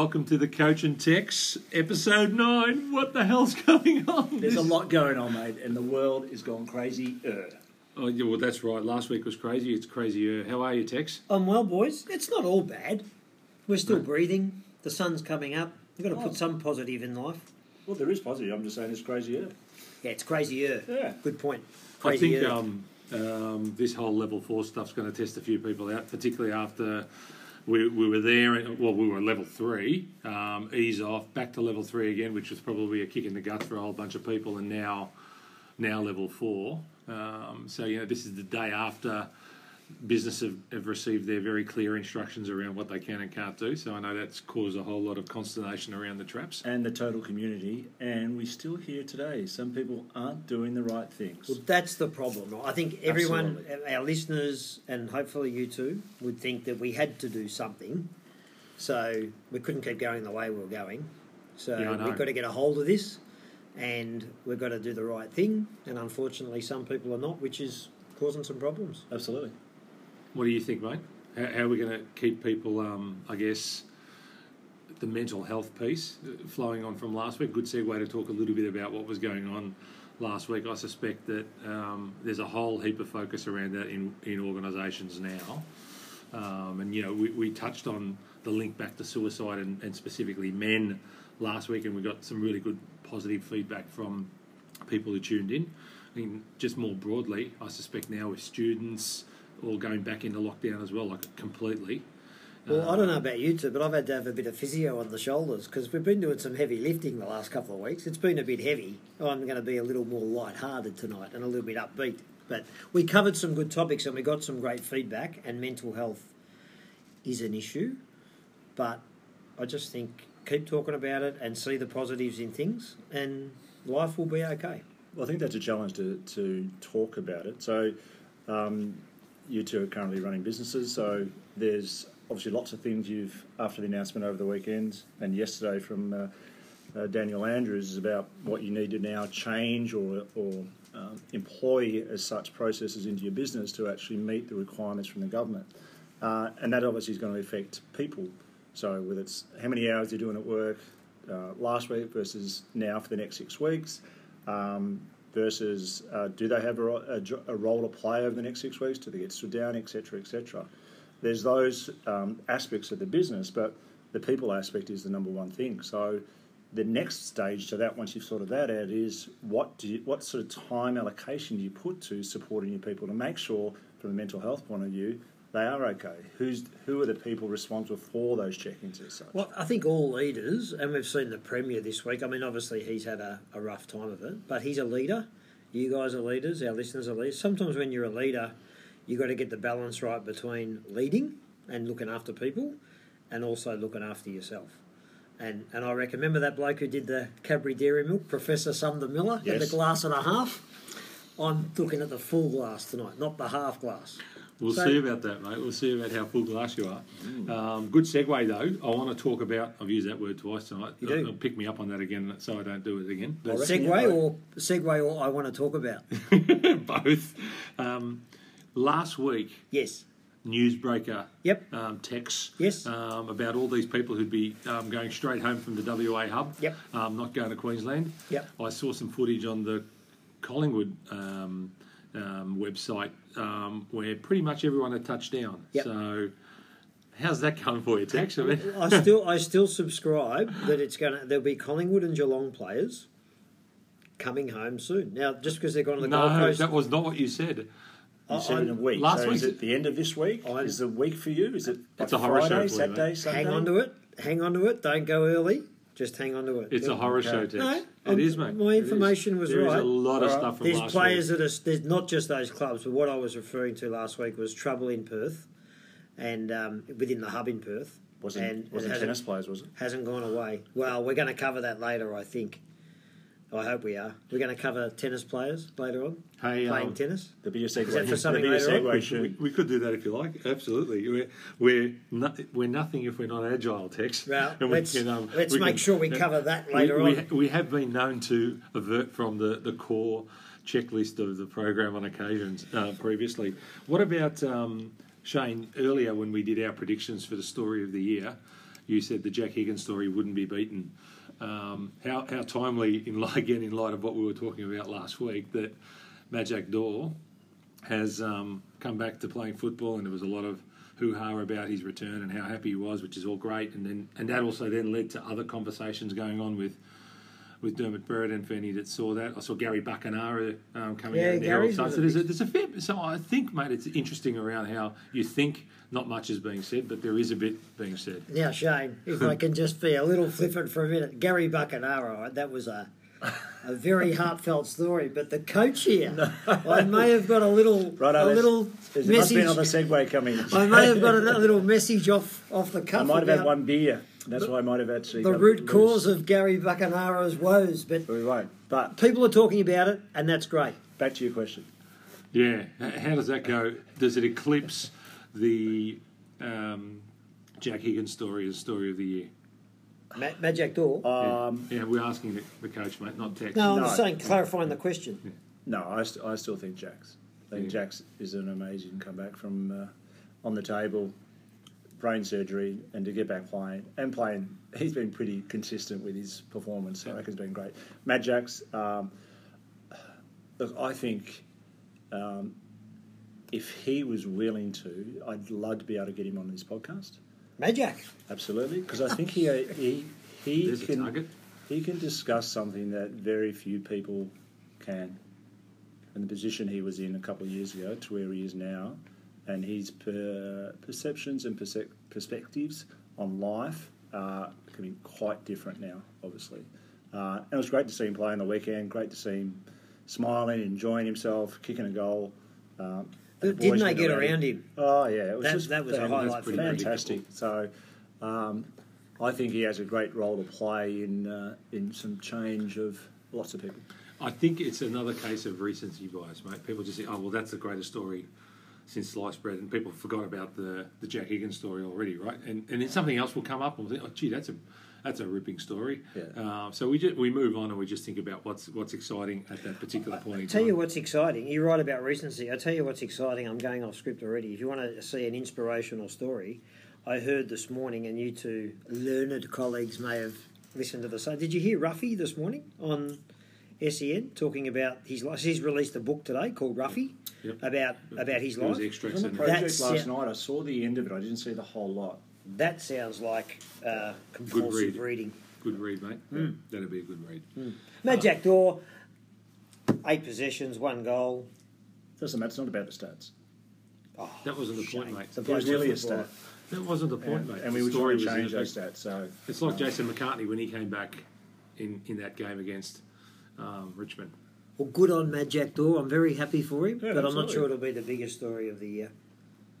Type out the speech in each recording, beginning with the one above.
G'day, boys. Welcome to the Coach and Tex episode nine. What the hell's going on? There's a lot going on, mate, and the world is gone crazy. Uh, Oh, yeah, well, that's right. Last week was crazy. It's crazier. How are you, Tex? I'm well, boys. It's not all bad. We're still breathing. The sun's coming up. You've got to Oh. put some positive in life. well, there is positive. I'm just saying it's crazier. Yeah, it's crazier. Yeah. Good point. I think um, um, this whole level four stuff's going to test a few people out, particularly after we, we were there. Well, we were level three, um, ease off, back to level three again, which was probably a kick in the gut for a whole bunch of people, and now now level four. Um, so you know, this is the day after business have, have received their very clear instructions around what they can and can't do. So I know that's caused a whole lot of consternation around the traps. And the total community, and we still here today. Some people aren't doing the right things. well, that's the problem. I think everyone, our listeners, and hopefully you too, would think that we had to do something. So we couldn't keep going the way we were going. So Yeah, we've got to get a hold of this, and we've got to do the right thing. And unfortunately, some people are not, which is causing some problems. Absolutely. What do you think, mate? How, how are we going to keep people, um, I guess, the mental health piece uh, flowing on from last week? Good segue to talk a little bit about what was going on last week. I suspect that um, there's a whole heap of focus around that in, in organisations now. Um, and, you know, we, we touched on the link back to suicide and, and specifically men last week, and we got some really good positive feedback from people who tuned in. I mean, just more broadly, I suspect now with students all going back into lockdown as well, like completely. Well, I don't know about you two, but I've had to have a bit of physio on the shoulders because we've been doing some heavy lifting the last couple of weeks. It's been a bit heavy. I'm going to be a little more light-hearted tonight and a little bit upbeat. But we covered some good topics and we got some great feedback. And mental health is an issue, but I just think keep talking about it and see the positives in things, and life will be okay. Well, I think that's a challenge to, to talk about it. So, um, you two are currently running businesses, so there's obviously lots of things you've, after the announcement over the weekend and yesterday from uh, uh, Daniel Andrews, is about what you need to now change or, or um, employ as such processes into your business to actually meet the requirements from the government. Uh, and that obviously is going to affect people. So, whether it's how many hours you're doing at work uh, last week versus now for the next six weeks, um, versus uh, do they have a, a, a role to play over the next six weeks? Do they get stood down, etc., etc. There's those um, aspects of the business, but the people aspect is the number one thing. So the next stage to that, once you've sorted that out, is what do you, what sort of time allocation do you put to supporting your people to make sure, from a mental health point of view, they are okay. Who's who are the people responsible for those check-ins as such? Well, I think all leaders, and we've seen the Premier this week. I mean, obviously he's had a, a rough time of it, but he's a leader. You guys are leaders, our listeners are leaders. Sometimes when you're a leader, you've got to get the balance right between leading and looking after people and also looking after yourself. And and I reckon, remember that bloke who did the Cadbury Dairy Milk, Professor Sumner Miller, had Yes. the glass and a half? I'm looking at the full glass tonight, not the half glass. We'll So- see about that, mate. We'll see about how full glass you are. Um, good segue, though. I want to talk about. I've used that word twice tonight. You do. Uh, pick me up on that again, so I don't do it again. I But reckon Segway you- or segue or I want to talk about? both. Um, last week, Yes. newsbreaker Yep. um, texts Yes. um, about all these people who'd be um, going straight home from the WA hub, Yep. um, not going to Queensland. Yep. I saw some footage on the Collingwood um, website um, where pretty much everyone had touched down. Yep. So, how's that going for you, Tex? I mean, I still I still subscribe that it's going to there'll be Collingwood and Geelong players coming home soon. Now, just because they're going to the Gold no, Coast, that was not what you said. You said I- in a week. last so is week- it the end of this week? I'm- is the week for you? Is it like It's a horror show Friday, for you, Saturday. Sunday? hang on to it. Hang on to it. Don't go early. Just hang on to it. It's a horror Okay. show, Tex. No, it um, is, mate. my information was There is right. There's a lot of All right. stuff from There's last players week. that are there's not just those clubs, but what I was referring to last week was trouble in Perth, and um, within the hub in Perth, Wasn't, and it wasn't hasn't- tennis players, was it? hasn't gone away. Well, we're going to cover that later, I think. I hope we are. We're going to cover tennis players later on, Hey, playing um, tennis. There'll segue. Is that for something there'll later on? segue We, shoot. we, we could do that if you like. Absolutely, we're we're, no, we're nothing if we're not agile, Tex. Well, And we let's, can, um, let's make can- sure we uh, cover that later we, on. We have been known to avert from the, the core checklist of the program on occasions uh, previously. What about um, Shane earlier when we did our predictions for the story of the year? you said the Jack Higgins story wouldn't be beaten. Um, how, how timely, in again, in light of what we were talking about last week, that Majak Daw has um, come back to playing football, and there was a lot of hoo ha about his return and how happy he was, which is all great. And then and that also then led to other conversations going on with with Dermott Brereton and Fanny that saw that. I saw Gary Buckenara um, coming Yeah, out in the Gary's Sun. So there's a, big- there's a fair. So I think, mate, it's interesting around how you think not much is being said, but there is a bit being said. Now, Shane, if I can just be a little flippant for a minute, Gary Buckenara, that was a a very heartfelt story. But the coach here, I may have got a little Right, a little There must be message. another segue coming. I may have got a little message off off the I cuff might have had one beer. That's why I might have actually. the root loose. cause of Gary Buckenara's woes. But We won't. But people are talking about it, and that's great. back to your question. Yeah. How does that go? Does it eclipse the um, Jack Higgins story as story of the year? Ma- Majak Daw. Yeah. Um, yeah, we're asking the, the coach, mate, not Tex. no, I'm no. just saying, clarifying the question. No, I, st- I still think Jack's. I think Yeah. Jax is an amazing comeback from uh, on the table, brain surgery, and to get back playing and playing. He's been pretty consistent with his performance. I reckon it's been great. Matt Jax, um, look, I think um, if he was willing to, I'd love to be able to get him on this podcast. Majak. Absolutely, because I think he he he There's can he can discuss something that very few people can. And the position he was in a couple of years ago to where he is now, and his per, perceptions and perse- perspectives on life are can be quite different now, obviously. Uh, and it was great to see him play on the weekend. Great to see him smiling, enjoying himself, kicking a goal. Um, and the Didn't boys they went get around him? Oh yeah, it was That- just that was a highlight for fantastic. So, um, I think he has a great role to play in uh, in some change of lots of people. I think it's another case of recency bias, mate. People just say, "Oh, well, that's the greatest story since sliced bread," and people forgot about the the Jack Higgins story already, right? And and then something else will come up, and we'll think, "Oh, gee, that's a that's a ripping story." Yeah. Uh, so we just, we move on and we just think about what's what's exciting at that particular point in Tell you what's exciting. You're right about recency. I tell you what's exciting. I'm going off script already. If you want to see an inspirational story, I heard this morning, and you two learned colleagues may have listened to the same. Did you hear Ruffy this morning on SEN talking about his life? He's released a book today called Ruffy Yep. about about his There was life. extracts On the project That's- last yeah. night, I saw the end of it. I didn't see the whole lot. That sounds like uh, compulsive read. reading. Good read, mate. Hmm. That'd be a good read. Majak Daw, eight possessions, one goal. Doesn't matter. It's not about the stats. Oh, That wasn't the point, mate. The It was nearly a stat. That wasn't the point, and, mate. and we The were story trying to was in change those stats. So It's like uh, Jason McCartney when he came back in, in that game against um, Richmond. Well, good on Majak Daw. I'm very happy for him, Yeah, but I'm not sure it'll be the biggest story of the year.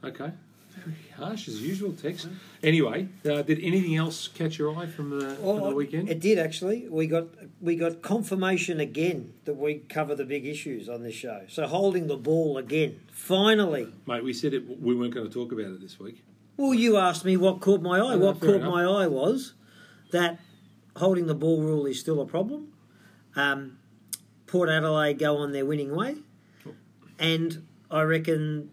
Okay. Very harsh as usual, Tex. Anyway, uh, did anything else catch your eye from the, from the weekend? It did actually. We got we got confirmation again that we cover the big issues on this show. So holding the ball again, finally. Mate, we said it, we weren't going to talk about it this week. Well, you asked me what caught my eye. Oh, what caught enough. my eye was that holding the ball rule is still a problem. Um, Port Adelaide go on their winning way, and I reckon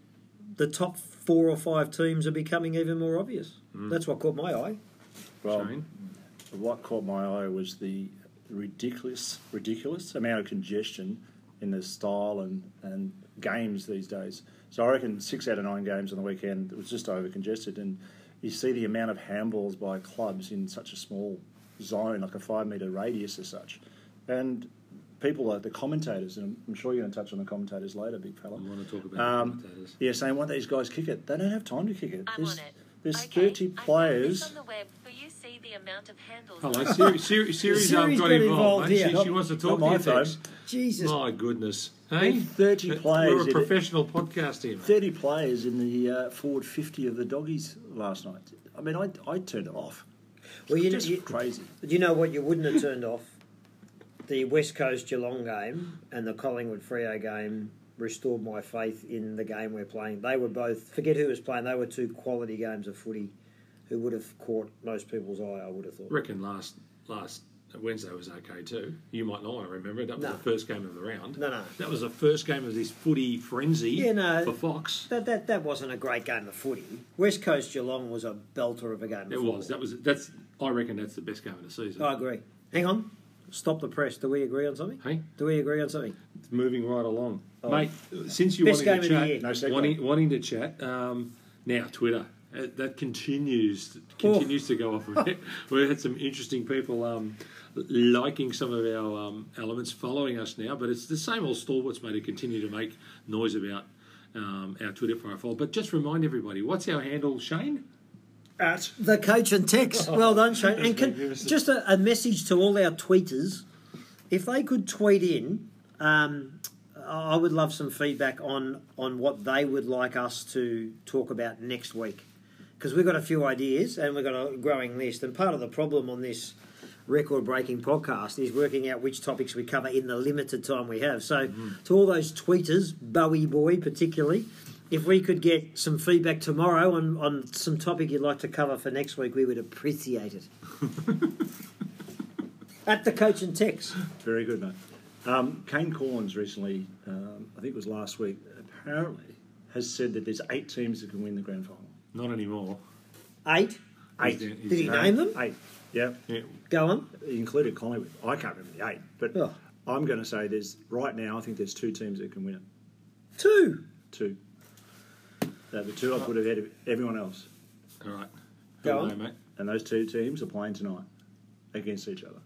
the top four or five teams are becoming even more obvious. Mm. That's what caught my eye. well, Shane? what caught my eye was the ridiculous, ridiculous amount of congestion in the style and, and games these days. So I reckon six out of nine games on the weekend it was just over congested, and you see the amount of handballs by clubs in such a small zone, like a five metre radius as such, and people like the commentators, and I'm sure you're going to touch on the commentators later, big fella. I want to talk about Um, the commentators. Yeah, saying why don't these guys kick it? They don't have time to kick it. I'm There's, on it. there's Okay, 30 players. this on the web for you see the amount of handles. Hello, Siri, Siri, Siri's um, Siri's got got involved, involved mate. here. She, she wants to talk to you, phone. Jesus. My goodness. Hey? 30 players We're a in it. professional podcast here, mate. 30 players in the uh, forward 50 of the doggies last night. I mean, I, I turned it off. Well, you know, Just you, crazy. you know what you wouldn't have turned off? The West Coast Geelong game and the Collingwood Freo game restored my faith in the game we're playing. They were both, forget who was playing, they were two quality games of footy who would have caught most people's eye, I would have thought. reckon last last Wednesday was okay too. You might not want to remember it. That was No. the first game of the round. No, no. That was the first game of this footy frenzy Yeah, no. for Fox. That, that that wasn't a great game of footy. West Coast Geelong was a belter of a game. Of It was. That was. That's. I reckon that's the best game of the season. I agree. Hang on. Stop the press. Do we agree on something? Hey, Do we agree on something? it's moving right along, Oh. mate. Since you Best wanted to game of the chat. No segue. wanting, wanting to chat. Um, now Twitter. Uh, that continues continues to go off. We've had some interesting people um, liking some of our um, elements, following us now, but it's the same old stalwarts, mate, who continue to make noise about um, our Twitter profile. But just remind everybody, what's our handle, Shane? At The coach and text. Well done, Shane. And can, just a, a message to all our tweeters: if they could tweet in, um, I would love some feedback on on what they would like us to talk about next week, because we've got a few ideas and we've got a growing list. And part of the problem on this record-breaking podcast is working out which topics we cover in the limited time we have. So, to all those tweeters, Bowie Boy particularly. If we could get some feedback tomorrow on, on some topic you'd like to cover for next week, we would appreciate it. At the coach and text. Very good, mate. Um, Kane Cornes recently, um, I think it was last week, apparently has said that there's eight teams that can win the grand final. Not anymore. Eight. Eight. He's- Did he name them? Eight. Yeah. Yeah. Go on. He included Collingwood. I can't remember the eight, but Oh. I'm going to say there's right now. I think there's two teams that can win it. Two. Two. They're the two I put ahead of everyone else, All right. Go on. day, mate. and those two teams are playing tonight against each other.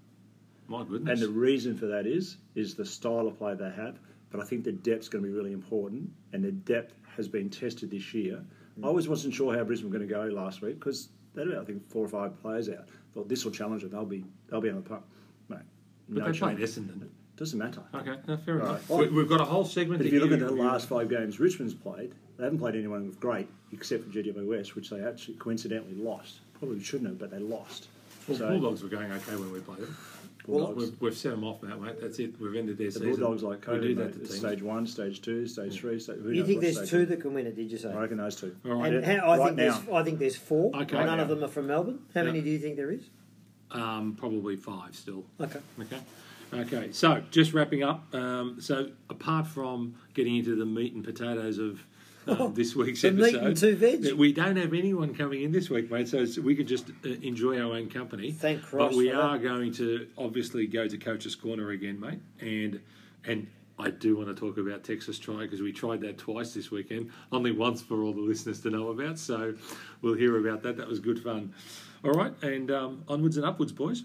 My goodness. And the reason for that is is the style of play they have. But I think the depth's going to be really important, and the depth has been tested this year. Mm. I always wasn't sure how Brisbane were going to go last week because they had I think four or five players out. Thought this will challenge them. They'll be they'll be on the puck, mate. but no they played. Essendon. Doesn't matter. Okay, no, fair Right. enough. We, we've got a whole segment. But if you look at the last five games Richmond's played, they haven't played anyone with great except for GWS, which they actually coincidentally lost. Probably shouldn't have, but they lost. Well, So- Bulldogs were going okay when we played them. Bulldogs. We've, we've set them off now, mate. That's it. We've ended their season. The season. Bulldogs like we do that to It's teams. stage one, stage two, stage three. Stage, who You knows think there's two that can win it? Did you say? I reckon those two. All right. And Yeah, how, I right think there's. I think there's four. Okay. None Right of them are from Melbourne. How many do you think there is? Um, probably five still. Okay. Okay. Okay. So just wrapping up. Um, so apart from getting into the meat and potatoes of um, this week's The meat episode, and two veg. we don't have anyone coming in this week, mate. So it's- we can just uh, enjoy our own company. Thank But we are that. going to obviously go to Coach's Corner again, mate, and and. I do want to talk about Tex's Tri because we tried that twice this weekend, only once for all the listeners to know about. So we'll hear about that. That was good fun. All right, and um, onwards and upwards, boys.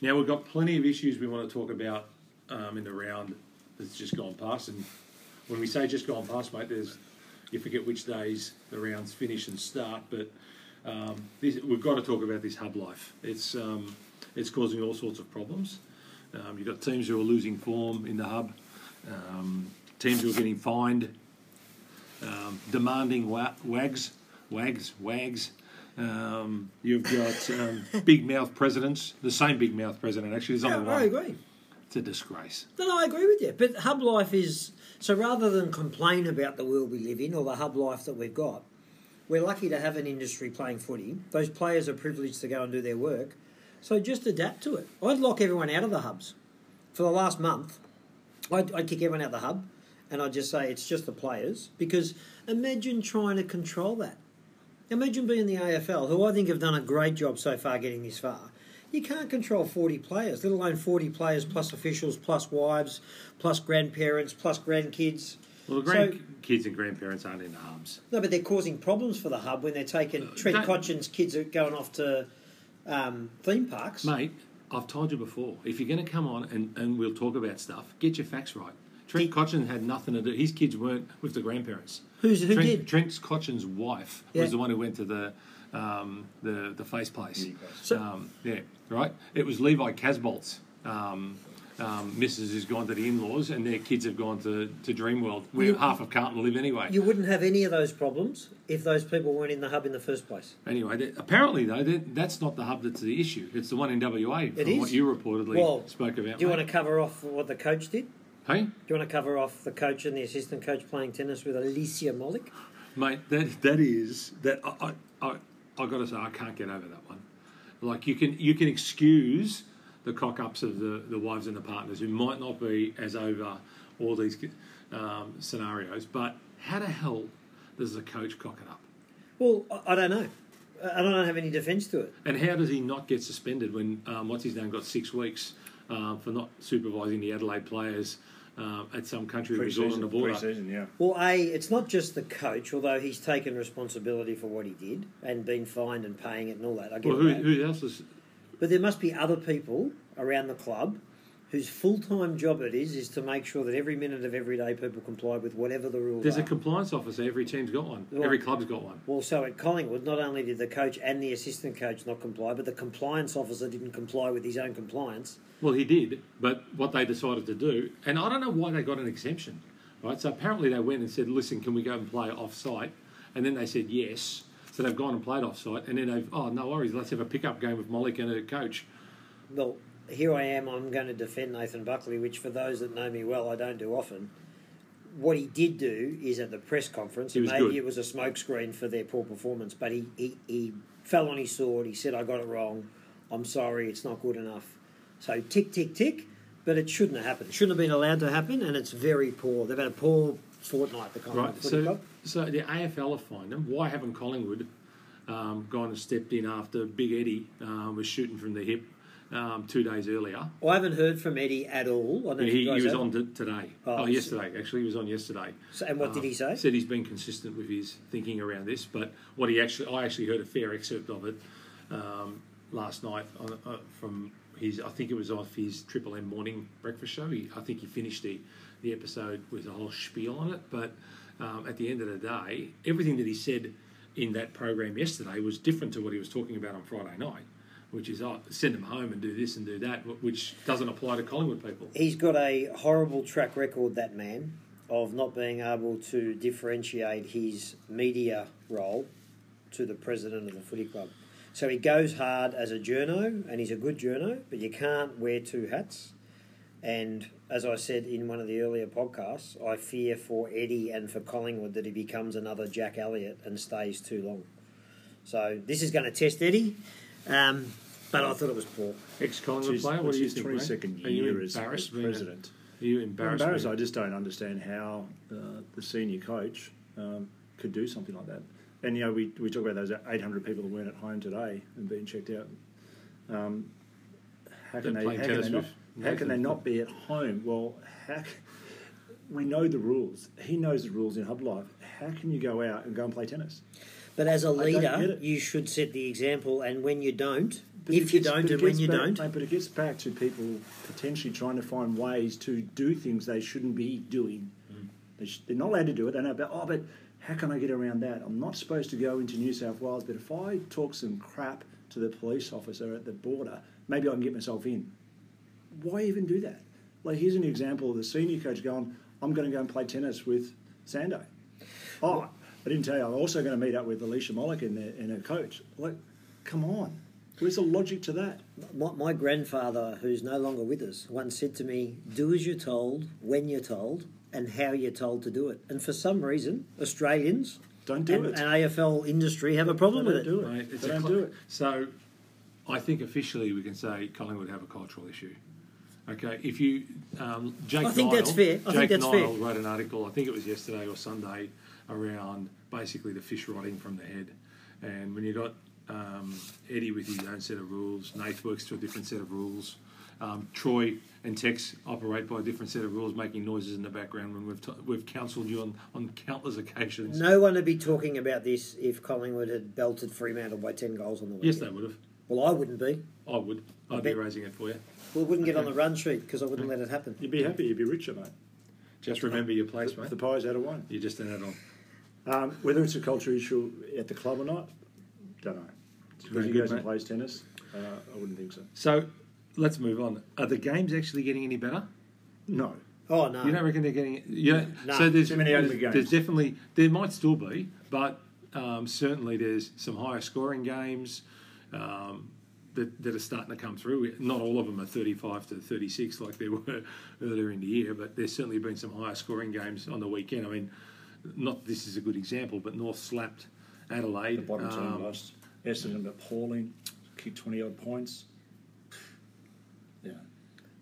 Now we've got plenty of issues we want to talk about um, in the round that's just gone past, and when we say just gone past, mate, there's you forget which days the rounds finish and start, but um, this, we've got to talk about this hub life. It's um, it's causing all sorts of problems. Um, you've got teams who are losing form in the hub, um, teams who are getting fined, um, demanding wa- wags, wags, wags. Um, you've got um, big mouth presidents, the same big mouth president actually. There's only Yeah, I agree. It's a disgrace. No, no, I agree with you. But hub life is so rather than complain about the world we live in or the hub life that we've got, we're lucky to have an industry playing footy. Those players are privileged to go and do their work. So just adapt to it. I'd lock everyone out of the hubs. For the last month, I'd, I'd kick everyone out of the hub and I'd just say it's just the players because imagine trying to control that. Imagine being the AFL, who I think have done a great job so far getting this far. You can't control 40 players, let alone 40 players plus officials, plus wives, plus grandparents, plus grandkids. Well, the So- grandkids and grandparents aren't in the hubs. No, but they're causing problems for the hub when they're taking Trent don't- Cotchin's kids are going off to um, theme parks. Mate, I've told you before, if you're going to come on and, and we'll talk about stuff, get your facts right. Trent Cotchin had nothing to do. His kids weren't with the grandparents. Who's, who Trent, did? Trent Cotchin's wife Yeah. was the one who went to the um, the the face place. So- um, yeah, right. It was Levi Casboult's um, um, missus has gone to the in-laws, and their kids have gone to, to Dreamworld, where You- half of Carlton live anyway. You wouldn't have any of those problems if those people weren't in the hub in the first place. Anyway, that, apparently though, that, that's not the hub that's the issue. It's the one in WA, from It is? what you reportedly Well, spoke about. Do you mate. want to cover off what the coach did? Hey, Do you want to cover off the coach and the assistant coach playing tennis with Alicia Molik? mate, that that is that I I, I, I got to say I can't get over that one. Like you can you can excuse the cock ups of the, the wives and the partners who might not be as over all these um, scenarios. But how the hell does the coach cock it up? Well, I, I don't know. I don't have any defence to it. And how does he not get suspended when um, what's his name got six weeks uh, for not supervising the Adelaide players uh, at some country resort on the border? pre-season, yeah. Well, A, it's not just the coach, although he's taken responsibility for what he did and been fined and paying it and all that. I get Well, who, that. who else is? But there must be other people around the club whose full time job it is is to make sure that every minute of every day people comply with whatever the rules There's are. a compliance officer. Every team's got one. Right. Every club's got one. well, so at Collingwood, not only did the coach and the assistant coach not comply, but the compliance officer didn't comply with his own compliance. Well, he did, but what they decided to do, and I don't know why they got an exemption, right? So apparently they went and said, "Listen, can we go and play off-site?" And then they said yes. So they've gone and played off-site, and then they've, oh, no worries, let's have a pickup game with Molik and a coach. Well, here I am, I'm going to defend Nathan Buckley, which for those that know me well, I don't do often. What he did do is at the press conference, He and was maybe good. it was a smokescreen for their poor performance, but he, he, he fell on his sword. He said, I got it wrong. I'm sorry, it's not good enough. So tick, tick, tick, but it shouldn't have happened. It Shouldn't have been allowed to happen, and it's very poor. They've had a poor fortnight, the Collingwood Right. Footy So, Club. so the AFL have fined them. Why haven't Collingwood um, gone and stepped in after Big Eddie um, was shooting from the hip um, two days earlier? I haven't heard from Eddie at all. I don't know if he, he was have. on t- today. Oh, Oh, so- yesterday. Actually, he was on yesterday. So- and what did Um, he say? Said he's been consistent with his thinking around this. But what he actually, I actually heard a fair excerpt of it um, last night on, uh, from his. I think it was off his Triple M morning breakfast show. He, I think he finished the the episode with a whole spiel on it. But um, at the end of the day, everything that he said in that program yesterday was different to what he was talking about on Friday night. Which is, oh, send them home and do this and do that, which doesn't apply to Collingwood people. He's got a horrible track record, that man, of not being able to differentiate his media role to the president of the footy club. So he goes hard as a journo, and he's a good journo, but you can't wear two hats. And as I said in one of the earlier podcasts, I fear for Eddie and for Collingwood that he becomes another Jack Elliott and stays too long. So this is going to test Eddie, um, but I thought it was poor. Ex Collingwood player, what do you his think? 22nd mate? Are you year as, as embarrassed being a- president. Are you I'm embarrassed? embarrassed. I just don't understand how uh, the senior coach um, could do something like that. And you know, we, we talk about those 800 people that weren't at home today and being checked out. Um, how can They're they? How can they, not, how can they not be at home? Well, how? c- We know the rules. He knows the rules in hub life. How can you go out and go and play tennis? But as a leader, you should set the example, and when you don't, But if it you gets- don't, but and when you back- don't, mate, but it gets back to people potentially trying to find ways to do things they shouldn't be doing. Mm. They sh- they're not allowed to do it. They know about, oh, but how can I get around that? I'm not supposed to go into New South Wales, but if I talk some crap to the police officer at the border, maybe I can get myself in. Why even do that? Like, here's an example of the senior coach going, I'm going to go and play tennis with Sando. Oh, I didn't tell you, I'm also going to meet up with Alicia Molik and, their, and her coach. Like, come on. Where's the logic to that? my, my grandfather, who's no longer with us, once said to me, "Do as you're told, when you're told, and how you're told to do it." And for some reason, Australians Don't do and, it. and AFL industry have a problem They with don't it. do it. Mate, it's They a don't cl- do it. So, I think officially we can say Collingwood have a cultural issue. Okay, if you um, Jake I think Niall, that's fair. I Jake think that's Niall fair. wrote an article. I think it was yesterday or Sunday around basically the fish rotting from the head, and when you got um, Eddie with his own set of rules, Nath works to a different set of rules. Um, Troy and Tex operate by a different set of rules, making noises in the background when we've t- we've counselled you on, on countless occasions. No one would be talking about this if Collingwood had belted Fremantle by ten goals on the weekend. Yes, they would have. Well, I wouldn't be. I would. I I'd be bet- raising it for you. Well we wouldn't get on the run sheet because I wouldn't let it happen. You'd be happy, you'd be richer, mate. Just remember your place, If mate. the pies had a one. You're just an add-on. Um, whether it's a culture issue at the club or not, don't know. Very Because he good, goes and plays tennis, uh, I wouldn't think so. So let's move on. Are the games actually getting any better? No. Oh no! You don't reckon they're getting? Yeah. No, so there's, too many there's, games. there's definitely there might still be, but um, certainly there's some higher scoring games um, that, that are starting to come through. Not all of them are 35 to 36 like they were earlier in the year, but there's certainly been some higher scoring games on the weekend. I mean, not this is a good example, but North slapped Adelaide. The bottom team um, lost. Essendon appalling, kicked 20 odd points.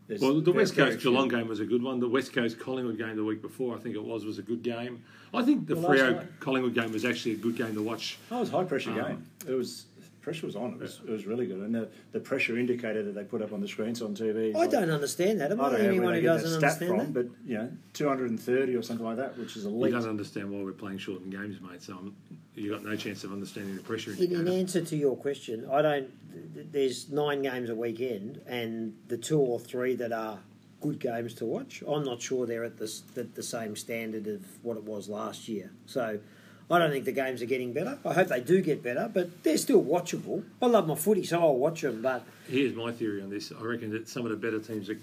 There's- Well, the West Coast. Geelong game was a good one. The West Coast Collingwood game the week before, I think it was, was a good game. I think the Well, Freo Collingwood game was actually a good game to watch. Oh, it was a high pressure Um, game. It was pressure was on. It was, it was really good, and the, the pressure indicator that they put up on the screens on TV. I don't understand that. Am I I, don't the know only where one they who get that doesn't stat understand from, that? but you know, 230 or something like that, which is You elite. don't understand why we're playing shortened games, mate. So I'm, you got no chance of understanding the pressure. In, indicator. in answer to your question, I don't. th- th- There's nine games a weekend, and the two or three that are good games to watch, I'm not sure they're at the s- the, the same standard of what it was last year. So. I don't think the games are getting better. I hope they do get better, but they're still watchable. I love my footy, so I'll watch them. But Here's my theory on this. I reckon that some of the better teams are,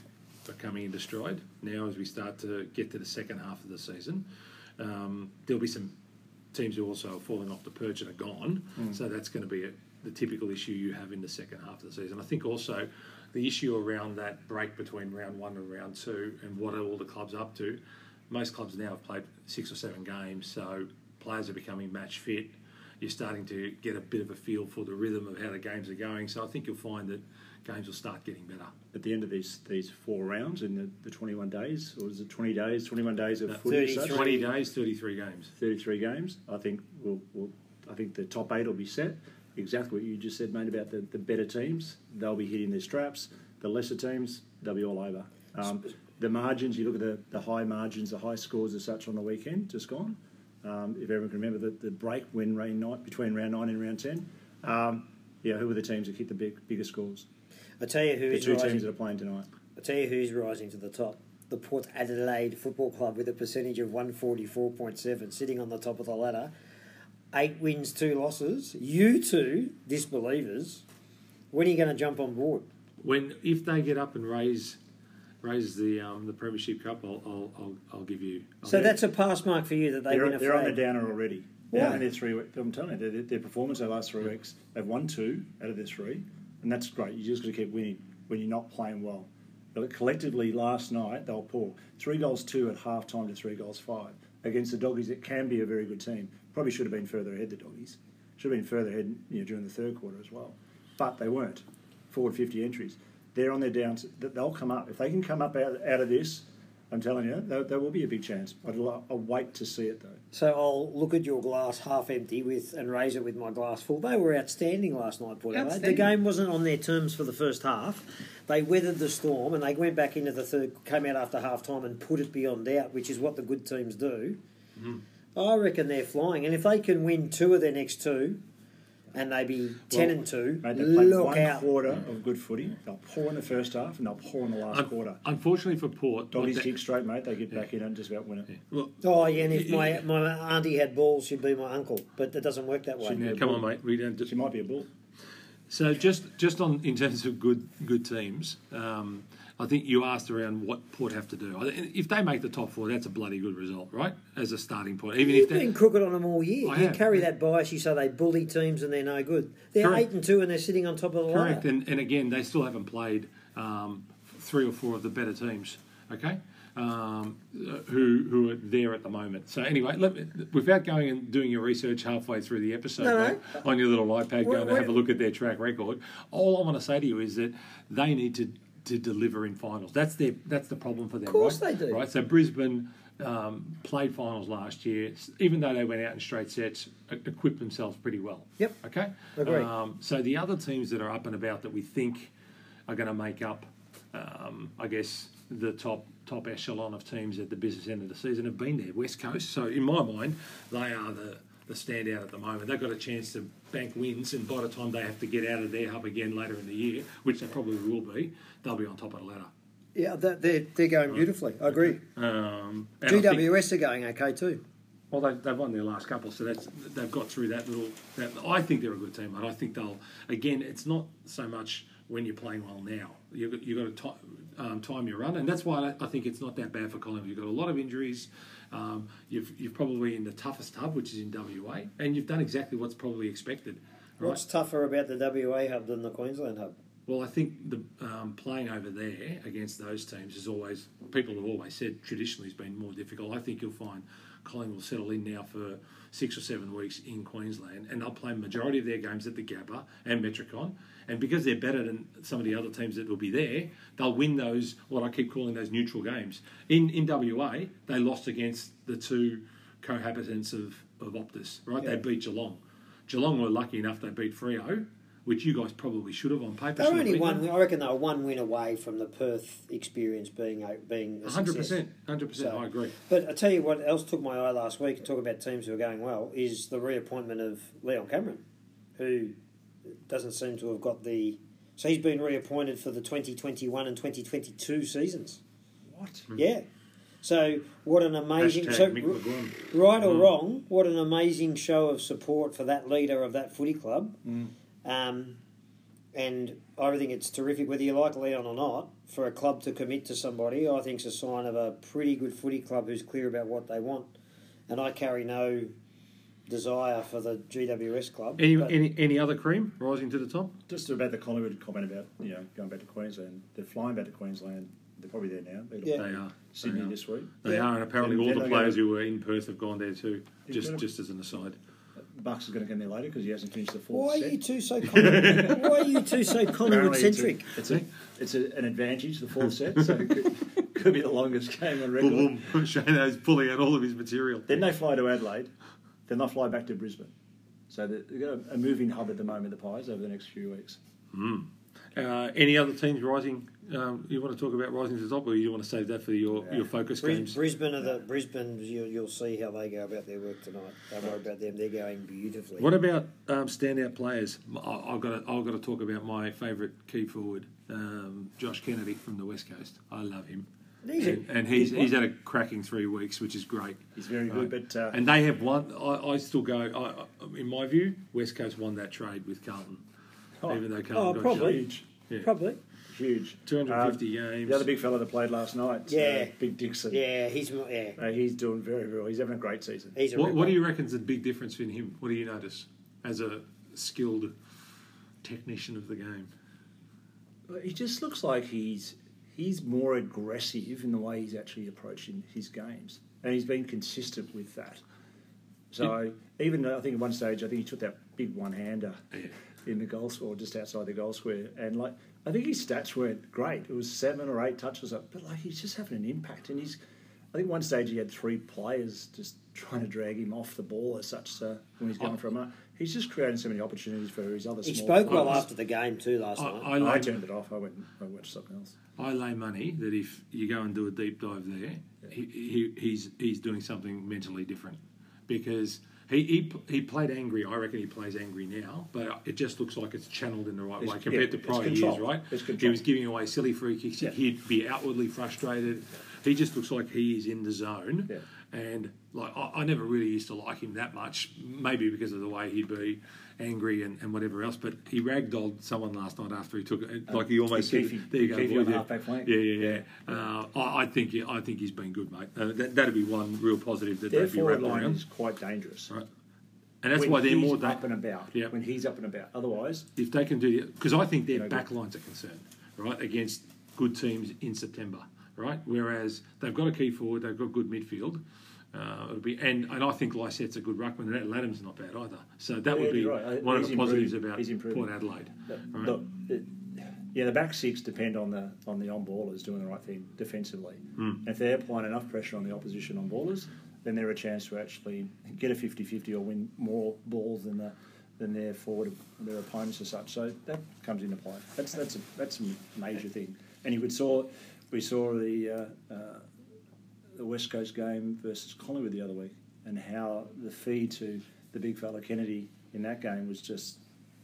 are coming into stride now as we start to get to the second half of the season. Um, there'll be some teams who also are falling off the perch and are gone. So that's going to be a, the typical issue you have in the second half of the season. I think also the issue around that break between round one and round two and what are all the clubs up to. Most clubs now have played six or seven games, so players are becoming match fit. You're starting to get a bit of a feel for the rhythm of how the games are going. So I think you'll find that games will start getting better. At the end of these these four rounds in the, the 21 days, or is it 20 days? 21 days of No, footy. such? 33. 20 days, 33 games. 33 games. I think we'll, we'll, I think the top eight will be set. Exactly what you just said, mate, about the, the better teams. They'll be hitting their straps. The lesser teams, they'll be all over. Um, the margins, you look at the, the high margins, the high scores as such on the weekend, just gone. Um, if everyone can remember the, the break when rain night between round nine and round 10. Um, yeah, who were the teams that hit the big, bigger scores? I tell you who The who's two teams that are playing tonight. I tell you who's rising to the top. The Port Adelaide Football Club with a percentage of 144.7, sitting on the top of the ladder. Eight wins, two losses. You two, disbelievers, when are you going to jump on board? When if they get up and raise raise the um, the premiership cup, I'll I'll, I'll, I'll give you. I'll So give- that's a pass mark for you that they They're, win a they're on the downer already. Why? Out of their three, week- I'm telling you, their, their performance over the last three weeks, they've won two out of their three, and that's great. You just got to keep winning when you're not playing well. But collectively, last night they were poor. Three goals two at half time to three goals five against the doggies. It can be a very good team. Probably should have been further ahead. The doggies should have been further ahead you know, during the third quarter as well, but they weren't. Forward 50 entries. They're on their downs. They'll come up if they can come up out, out of this. I'm telling you, there, there will be a big chance. But I'll, I'll wait to see it though. So I'll look at your glass half empty with and raise it with my glass full. They were outstanding last night, Port Adelaide. The game wasn't on their terms for the first half. They weathered the storm and they went back into the third, came out after half time and put it beyond doubt, which is what the good teams do. Mm-hmm. I reckon they're flying, and if they can win two of their next two, and they be ten Well, and two, Mate, they played look one out. quarter of good footy. They'll pour in the first half and they'll pour in the last Un- quarter. Unfortunately for Port, Doggies what they- kick straight, mate. They get back in and just about win it. well, Oh yeah, and if my my auntie had balls, she'd be my uncle, but that doesn't work that way. Yeah, Yeah, come bull. on, mate. We don't. She might be a bull. So just just on in terms of good good teams, um, I think you asked around what Port have to do. If they make the top four, that's a bloody good result, right? As a starting point, even You've if been crooked on them all year. I you have. carry that bias. You say they bully teams and they're no good. They're Correct. eight and two and they're sitting on top of the correct, ladder. and, and again they still haven't played um, three or four of the better teams. Okay. Um, who who are there at the moment? So anyway, let me, without going and doing your research halfway through the episode No, no. on your little iPad, going to have a look at their track record. All I want to say to you is that they need to to deliver in finals. That's their that's the problem for them. Of course right? they do. Right. So Brisbane um, played finals last year. Even though they went out in straight sets, equipped themselves pretty well. Yep. Okay. Agree. Um, so the other teams that are up and about that we think are going to make up, um, I guess, the top top echelon of teams at the business end of the season have been there. West Coast. So in my mind, they are the the standout at the moment. They've got a chance to bank wins, and by the time they have to get out of their hub again later in the year, which they probably will be, they'll be on top of the ladder. Yeah, that, they're, they're going beautifully. I agree. Um, I think- GWS are going okay too. Well, they, they've won their last couple, so that's they've got through that little. That, I think they're a good team, and I think they'll. Again, it's not so much when you're playing well now. You've got, you've got to ti um, time your run, and that's why I, think it's not that bad for Collingwood. You've got a lot of injuries. Um, you've you've probably in the toughest hub, which is in WA, and you've done exactly what's probably expected. Right? What's tougher about the WA hub than the Queensland hub? Well, I think the um, playing over there against those teams is always people have always said traditionally has been more difficult. I think you'll find Collingwood will settle in now for six or seven weeks in Queensland, and they'll play majority of their games at the Gabba and Metricon. And because they're better than some of the other teams that will be there, they'll win those what I keep calling those neutral games. In in WA, they lost against the two cohabitants of of Optus. Right, Yeah. they beat Geelong. Geelong were lucky enough they beat Freo, which you guys probably should have on paper. They're only one. them. I reckon they were one win away from the Perth experience being a, being a hundred percent, hundred percent. I agree. But I tell you what else took my eye last week. And talk about teams who are going well is the reappointment of Leon Cameron, who doesn't seem to have got the. So he's been reappointed for the 2021 and 2022 seasons. What? Yeah. So what an amazing. Hashtag so, Mick McGuinn. right or Mm. wrong, what an amazing show of support for that leader of that footy club. Mm. Um, and I think it's terrific, whether you like Leon or not, for a club to commit to somebody. I think it's a sign of a pretty good footy club who's clear about what they want. And I carry no desire for the GWS club. Any, any any other cream rising to the top? Just about the Collingwood comment about you know going back to Queensland. They're flying back to Queensland. They're probably there now. They're Yeah. They are. Sydney they are. this week. They Yeah. are, and apparently Then- all the they players go- who were in Perth have gone there too. Just Incredible. just as an aside. Bucks is going to get there later because he hasn't finished the fourth. why fourth are you two so Collingwood, why are you two so Collingwood Apparently it's a- centric? It's, a, it's a, an advantage, the fourth set, so it could, could be the longest game on record. Boom, boom. Shano's pulling out all of his material. Then they fly to Adelaide, then they'll fly back to Brisbane. So they- they've got a, a moving hub at the moment, the Pies, over the next few weeks. Uh, any other teams rising? Um, you want to talk about rising to the top, or you want to save that for your, your focus Bris- games? Brisbane are the Brisbane. You'll, you'll see how they go about their work tonight. Don't worry about them; they're going beautifully. What about um, standout players? I, I've got to, I've got to talk about my favourite key forward, um, Josh Kennedy from the West Coast. I love him, He's and, and he's he's he's had a cracking three weeks, which is great. He's very good, Right. but uh, And they have won. I, I still go. I, I- in my view, West Coast won that trade with Carlton, Oh. even though Carlton Oh, got probably. huge, Yeah. Probably. huge. 250 Um, games. The other big fella that played last night, Yeah. uh, Big Dixon. Yeah, he's yeah. Uh, he's doing very, very well. He's having a great season. He's a What, what do you reckon's the big difference in him? What do you notice as a skilled technician of the game? He just looks like he's he's more aggressive in the way he's actually approaching his games, and he's been consistent with that. So even though I think at one stage I think he took that big one hander Yeah. in the goal square, just outside the goal square, and like I think his stats weren't great. It was seven or eight touches up, but like he's just having an impact, and he's. I think one stage he had three players just trying to drag him off the ball as such. So when he's going oh. for a mark, he's just creating so many opportunities for his other. He small spoke well after the game too last I, night. I, I lay, turned it off. I went. I watched something else. I lay money that if you go and do a deep dive there, he, he, he's he's doing something mentally different because he, he he played angry. I reckon he plays angry now, but it just looks like it's channeled in the right It's- way compared yeah, to prior years, right? It's He was giving away silly free kicks. Yeah. He'd be outwardly frustrated. He just looks like he is in the zone. Yeah. And like I, I never really used to like him that much, maybe because of the way he'd be angry and, and whatever else. But he ragdolled someone last night after he took it. Like he almost said, "There you go, Keefe boys, on the yeah. Yeah, yeah, yeah. Uh, I, I think yeah, I think he's been good, mate. Uh, that, that'd be one real positive that Their they'd be rapt line around. is quite dangerous. Right. And that's when why they're more da- up and about. Yeah. When he's up and about. Otherwise, if they can do because I think their No good. lines are concerned, right, against good teams in September, right? Whereas they've got a key forward, they've got good midfield. Uh, it'll be and, and I think Lycett's a good ruckman, and Ladham's not bad either. So that Yeah, would be right. Uh, one of he's the positives improved. about. Port Adelaide. Right. look, it, yeah, the back six depend on the on the on ballers doing the right thing defensively. And if they're applying enough pressure on the opposition on ballers, then they're a chance to actually get a 50-50 or win more balls than the than their forward their opponents as such. So that comes into play. That's that's a that's a major thing. And you would saw we saw the uh, uh, the West Coast game versus Collingwood the other week, and how the feed to the big fella Kennedy in that game was just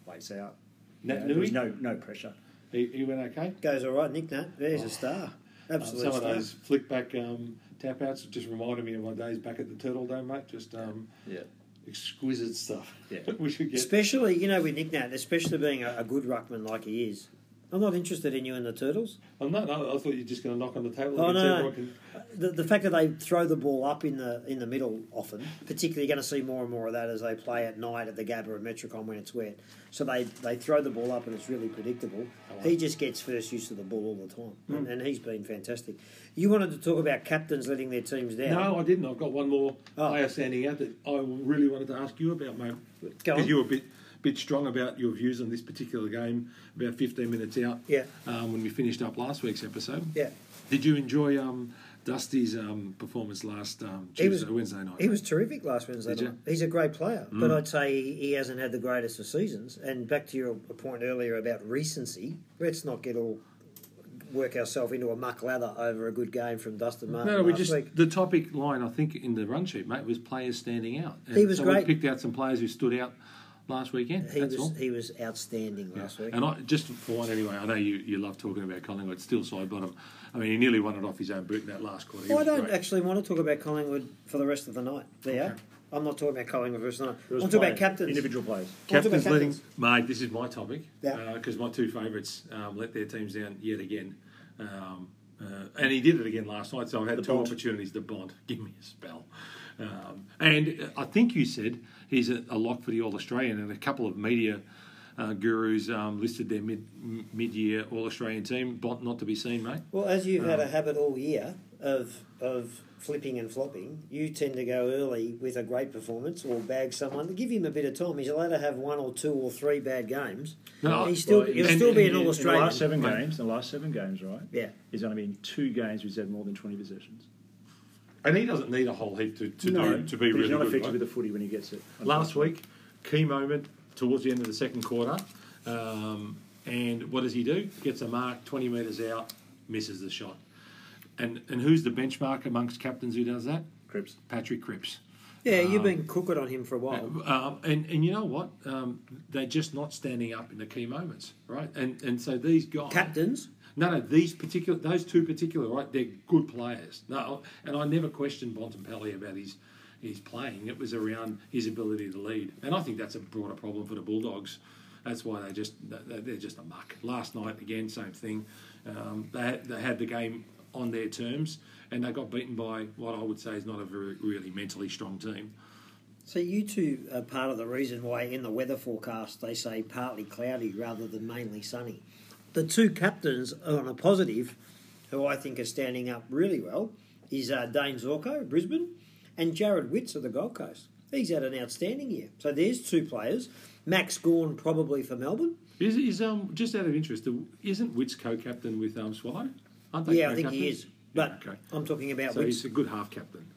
lights out. Nat You know, there was no no pressure. He, he went okay. Goes all right, Nic Nat. There's a star. Uh, Absolute some of those flick back um, tap outs just reminded me of my days back at the Turtle Dome, mate. Just um, Yeah. exquisite stuff. Yeah. we should get. Especially, you know, with Nic Nat, especially being a, a good ruckman like he is. I'm not interested in you and the Turtles. I'm not. No, I thought you were just going to knock on the table. Oh, no, no. can- The, the fact that they throw the ball up in the in the middle often, particularly you're going to see more and more of that as they play at night at the Gabba and Metricon when it's wet. So they, they throw the ball up and it's really predictable. He just gets first use of the ball all the time, Hmm. and, and he's been fantastic. You wanted to talk about captains letting their teams down. No, I didn't. I've got one more Oh. player standing out that I really wanted to ask you about, mate. Go Because on. you were a bit bit strong about your views on this particular game about 15 minutes out Yeah. um, when we finished up last week's episode. Yeah, Did you enjoy um, Dusty's um, performance last um, He was- Wednesday night? he was terrific last Wednesday Did you? He's a great player, but I'd say he, hasn't had the greatest of seasons. And back to your point earlier about recency, let's not get all work ourselves into a muck lather over a good game from Dustin Martin No, we just week. the topic line I think in the run sheet, mate, was players standing out. And He was so great. We picked out some players who stood out last weekend. He that's was all. he was outstanding last week. And I, just for one anyway, I know you, you love talking about Collingwood. Still side bottom. I mean, he nearly won it off his own boot in that last quarter. Well, I don't great. actually want to talk about Collingwood for the rest of the night. There, Okay. I'm not talking about Collingwood for the rest of the night. I'm talking about captains. individual players. I want talk Captains about letting, captains. mate. This is my topic Yeah. because my two favourites um, let their teams down yet again, um, uh, and he did it again last night. So I've had The two Bond. opportunities to bond. Give me a spell. Um, and uh, I think you said he's a, a lock for the All Australian, and a couple of media. Uh, gurus um, listed their mid mid year All Australian team. Bont not to be seen, mate. Well, as you've Um, had a habit all year of of flipping and flopping, you tend to go early with a great performance or bag someone. Give him a bit of time. He's allowed to have one or two or three bad games. No, he's still well, he'll and- still be an in All the In the Australian. last seven games, the last seven games, right? Yeah. He's only been two games where he's had more than 20 possessions. And he doesn't need a whole heap to, to, no, do, to be but really he's not good. effective right? with the footy when he gets it. Last week, key moment towards the end of the second quarter. Um, and what does he do? Gets a mark 20 metres out, misses the shot. And and who's the benchmark amongst captains who does that? Cripps. Patrick Cripps. Yeah, you've Um, been cooking on him for a while. Um, and, and you know what? Um, they're just not standing up in the key moments, right? And and so these guys. Captains. No, no, these particular, those two particular, right? They're good players. No, and I never questioned Bontempelli about his his playing. It was around his ability to lead, and I think that's a broader problem for the Bulldogs. That's why they just they- they're just a muck. Last night again, same thing. Um, they had, they had the game on their terms, and they got beaten by what I would say is not a very really mentally strong team. So you two are part of the reason why in the weather forecast they say partly cloudy rather than mainly sunny. The two captains on a positive, who I think are standing up really well, is uh, Dayne Zorko, Brisbane, and Jarrod Witts of the Gold Coast. He's had an outstanding year. So there's two players. Max Gawn probably for Melbourne. Is, is um just out of interest, isn't Witts co-captain with um, Swallow? Aren't they Yeah, I think he is. But Yeah, okay. I'm talking about So Witts. he's a good half captain.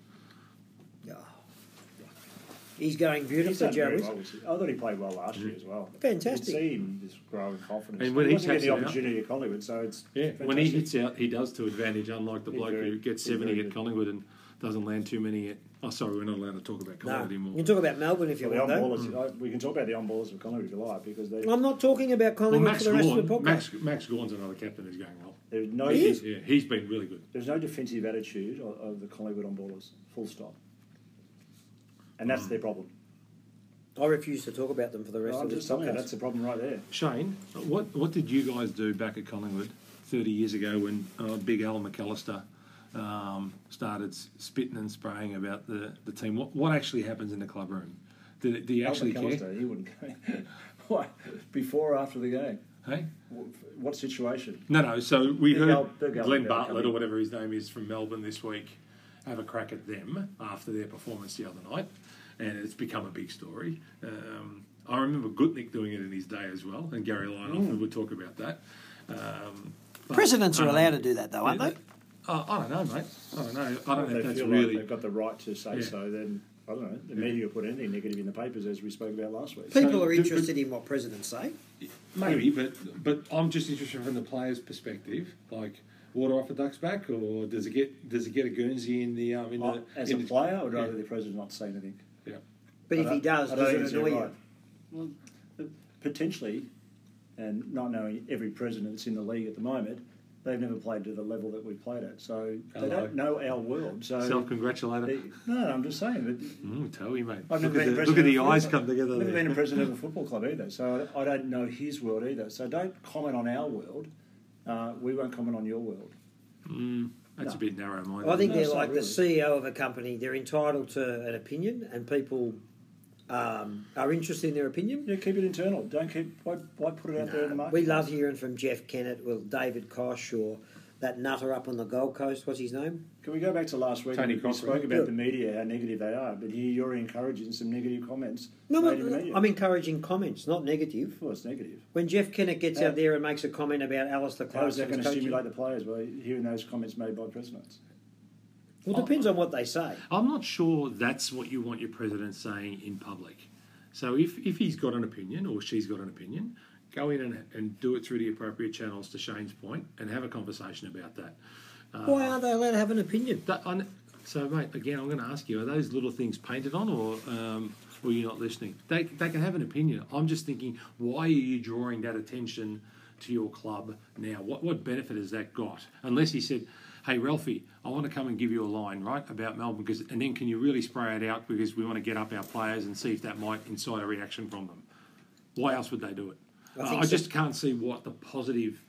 Yeah. He's going beautifully, done Jarrod very Witts. well. this. I thought he played well last year as well. Mm-hmm. Fantastic. You can see him just growing confidence. And when he he doesn't get takes the it out- opportunity at Collingwood, so it's Yeah, when he hits out, he does to advantage, unlike the He's bloke very- who gets 70 at good. Collingwood and doesn't land too many at. Oh, sorry, we're not allowed to talk about No, Collingwood you anymore. can talk about Melbourne if you Well, the want, on though. ballers, I- we can talk about the on ballers of Collingwood if you like, because they, I'm not talking about Well, Collingwood Max for the rest of the podcast. Max, Max Gawn's another captain who's going well. there's no He is? Yeah, he's been really good. there's no defensive attitude of, of the Collingwood on ballers. Full stop. And Mm. that's their problem. I refuse to talk about them for the rest I'm of this just telling you, podcast. that's the problem right there. Shane, what what did you guys do back at Collingwood 30 years ago when uh, Big Al McAlister um, started s- spitting and spraying about the, the team? What what actually happens in the club room? Do, do you actually Alvin care? McAlister, he wouldn't go. what? Before or after the game? Hey? Wh- What situation? No, no. So we Big heard Al- Big Al Glen McAlister Bartlett or whatever his name is from Melbourne this week have a crack at them after their performance the other night, and it's become a big story. Um, I remember Gutnick doing it in his day as well, and Gary Lyon Mm. would talk about that. Um, but, Presidents are um, allowed to do that, though, aren't yeah, they? Uh, I don't know, mate. I don't know. I don't know If they if that's feel really. like they've got the right to say Yeah. so, then I don't know. The media will put anything negative in the papers, as we spoke about last week. People So, are but- interested in what presidents say. Maybe, but but I'm just interested from the player's perspective. Like, water off a duck's back, or does it get does it get a Guernsey in the um in I- the as in a the- player, I would yeah. rather the president not say anything. Yeah. But I if he does, I don't does it annoy you? right. Well, potentially, and not knowing every president that's in the league at the moment, they've never played to the level that we played at, so they don't know our world. So Self-congratulator. they- no, I'm just saying that Mm, tell you, mate. I've Look never at been the, look at the a eyes football- come together I've never there. been a president of a football club either, so I don't know his world either. So don't comment on our world. Uh, we won't comment on your world. Mm, that's No. a bit narrow-minded. I think No, they're like really. the CEO of a company. They're entitled to an opinion, and people um, are interested in their opinion. Yeah, keep it internal. Don't keep. Why, why put it out there in the Nah, market? we love hearing from Jeff Kennett, well, David Koch, or that nutter up on the Gold Coast. What's his name? Can we go back to last week? Tony we Cochrane. spoke about Yeah. the media, how negative they are, but here you're encouraging some negative comments. No, made in the no. I'm encouraging comments, not negative. well, it's negative. When Jeff Kennett gets How- out there and makes a comment about Alastair How is that going to stimulate the players by hearing those comments made by presidents? Well, it depends on what they say. I'm not sure that's what you want your president saying in public. So if, if he's got an opinion or she's got an opinion, go in and, and do it through the appropriate channels to Shane's point and have a conversation about that. Uh, Why aren't they allowed to have an opinion? that so, mate, again, I'm going to ask you: Are those little things painted on, or um, were you not listening? They, they can have an opinion. I'm just thinking, why are you drawing that attention to your club now? What what benefit has that got? Unless he said, "Hey, Ralphie, I want to come and give you a line, right, about Melbourne, because and then can you really spray it out because we want to get up our players and see if that might incite a reaction from them." Why else would they do it? I think I so. just can't see what the positive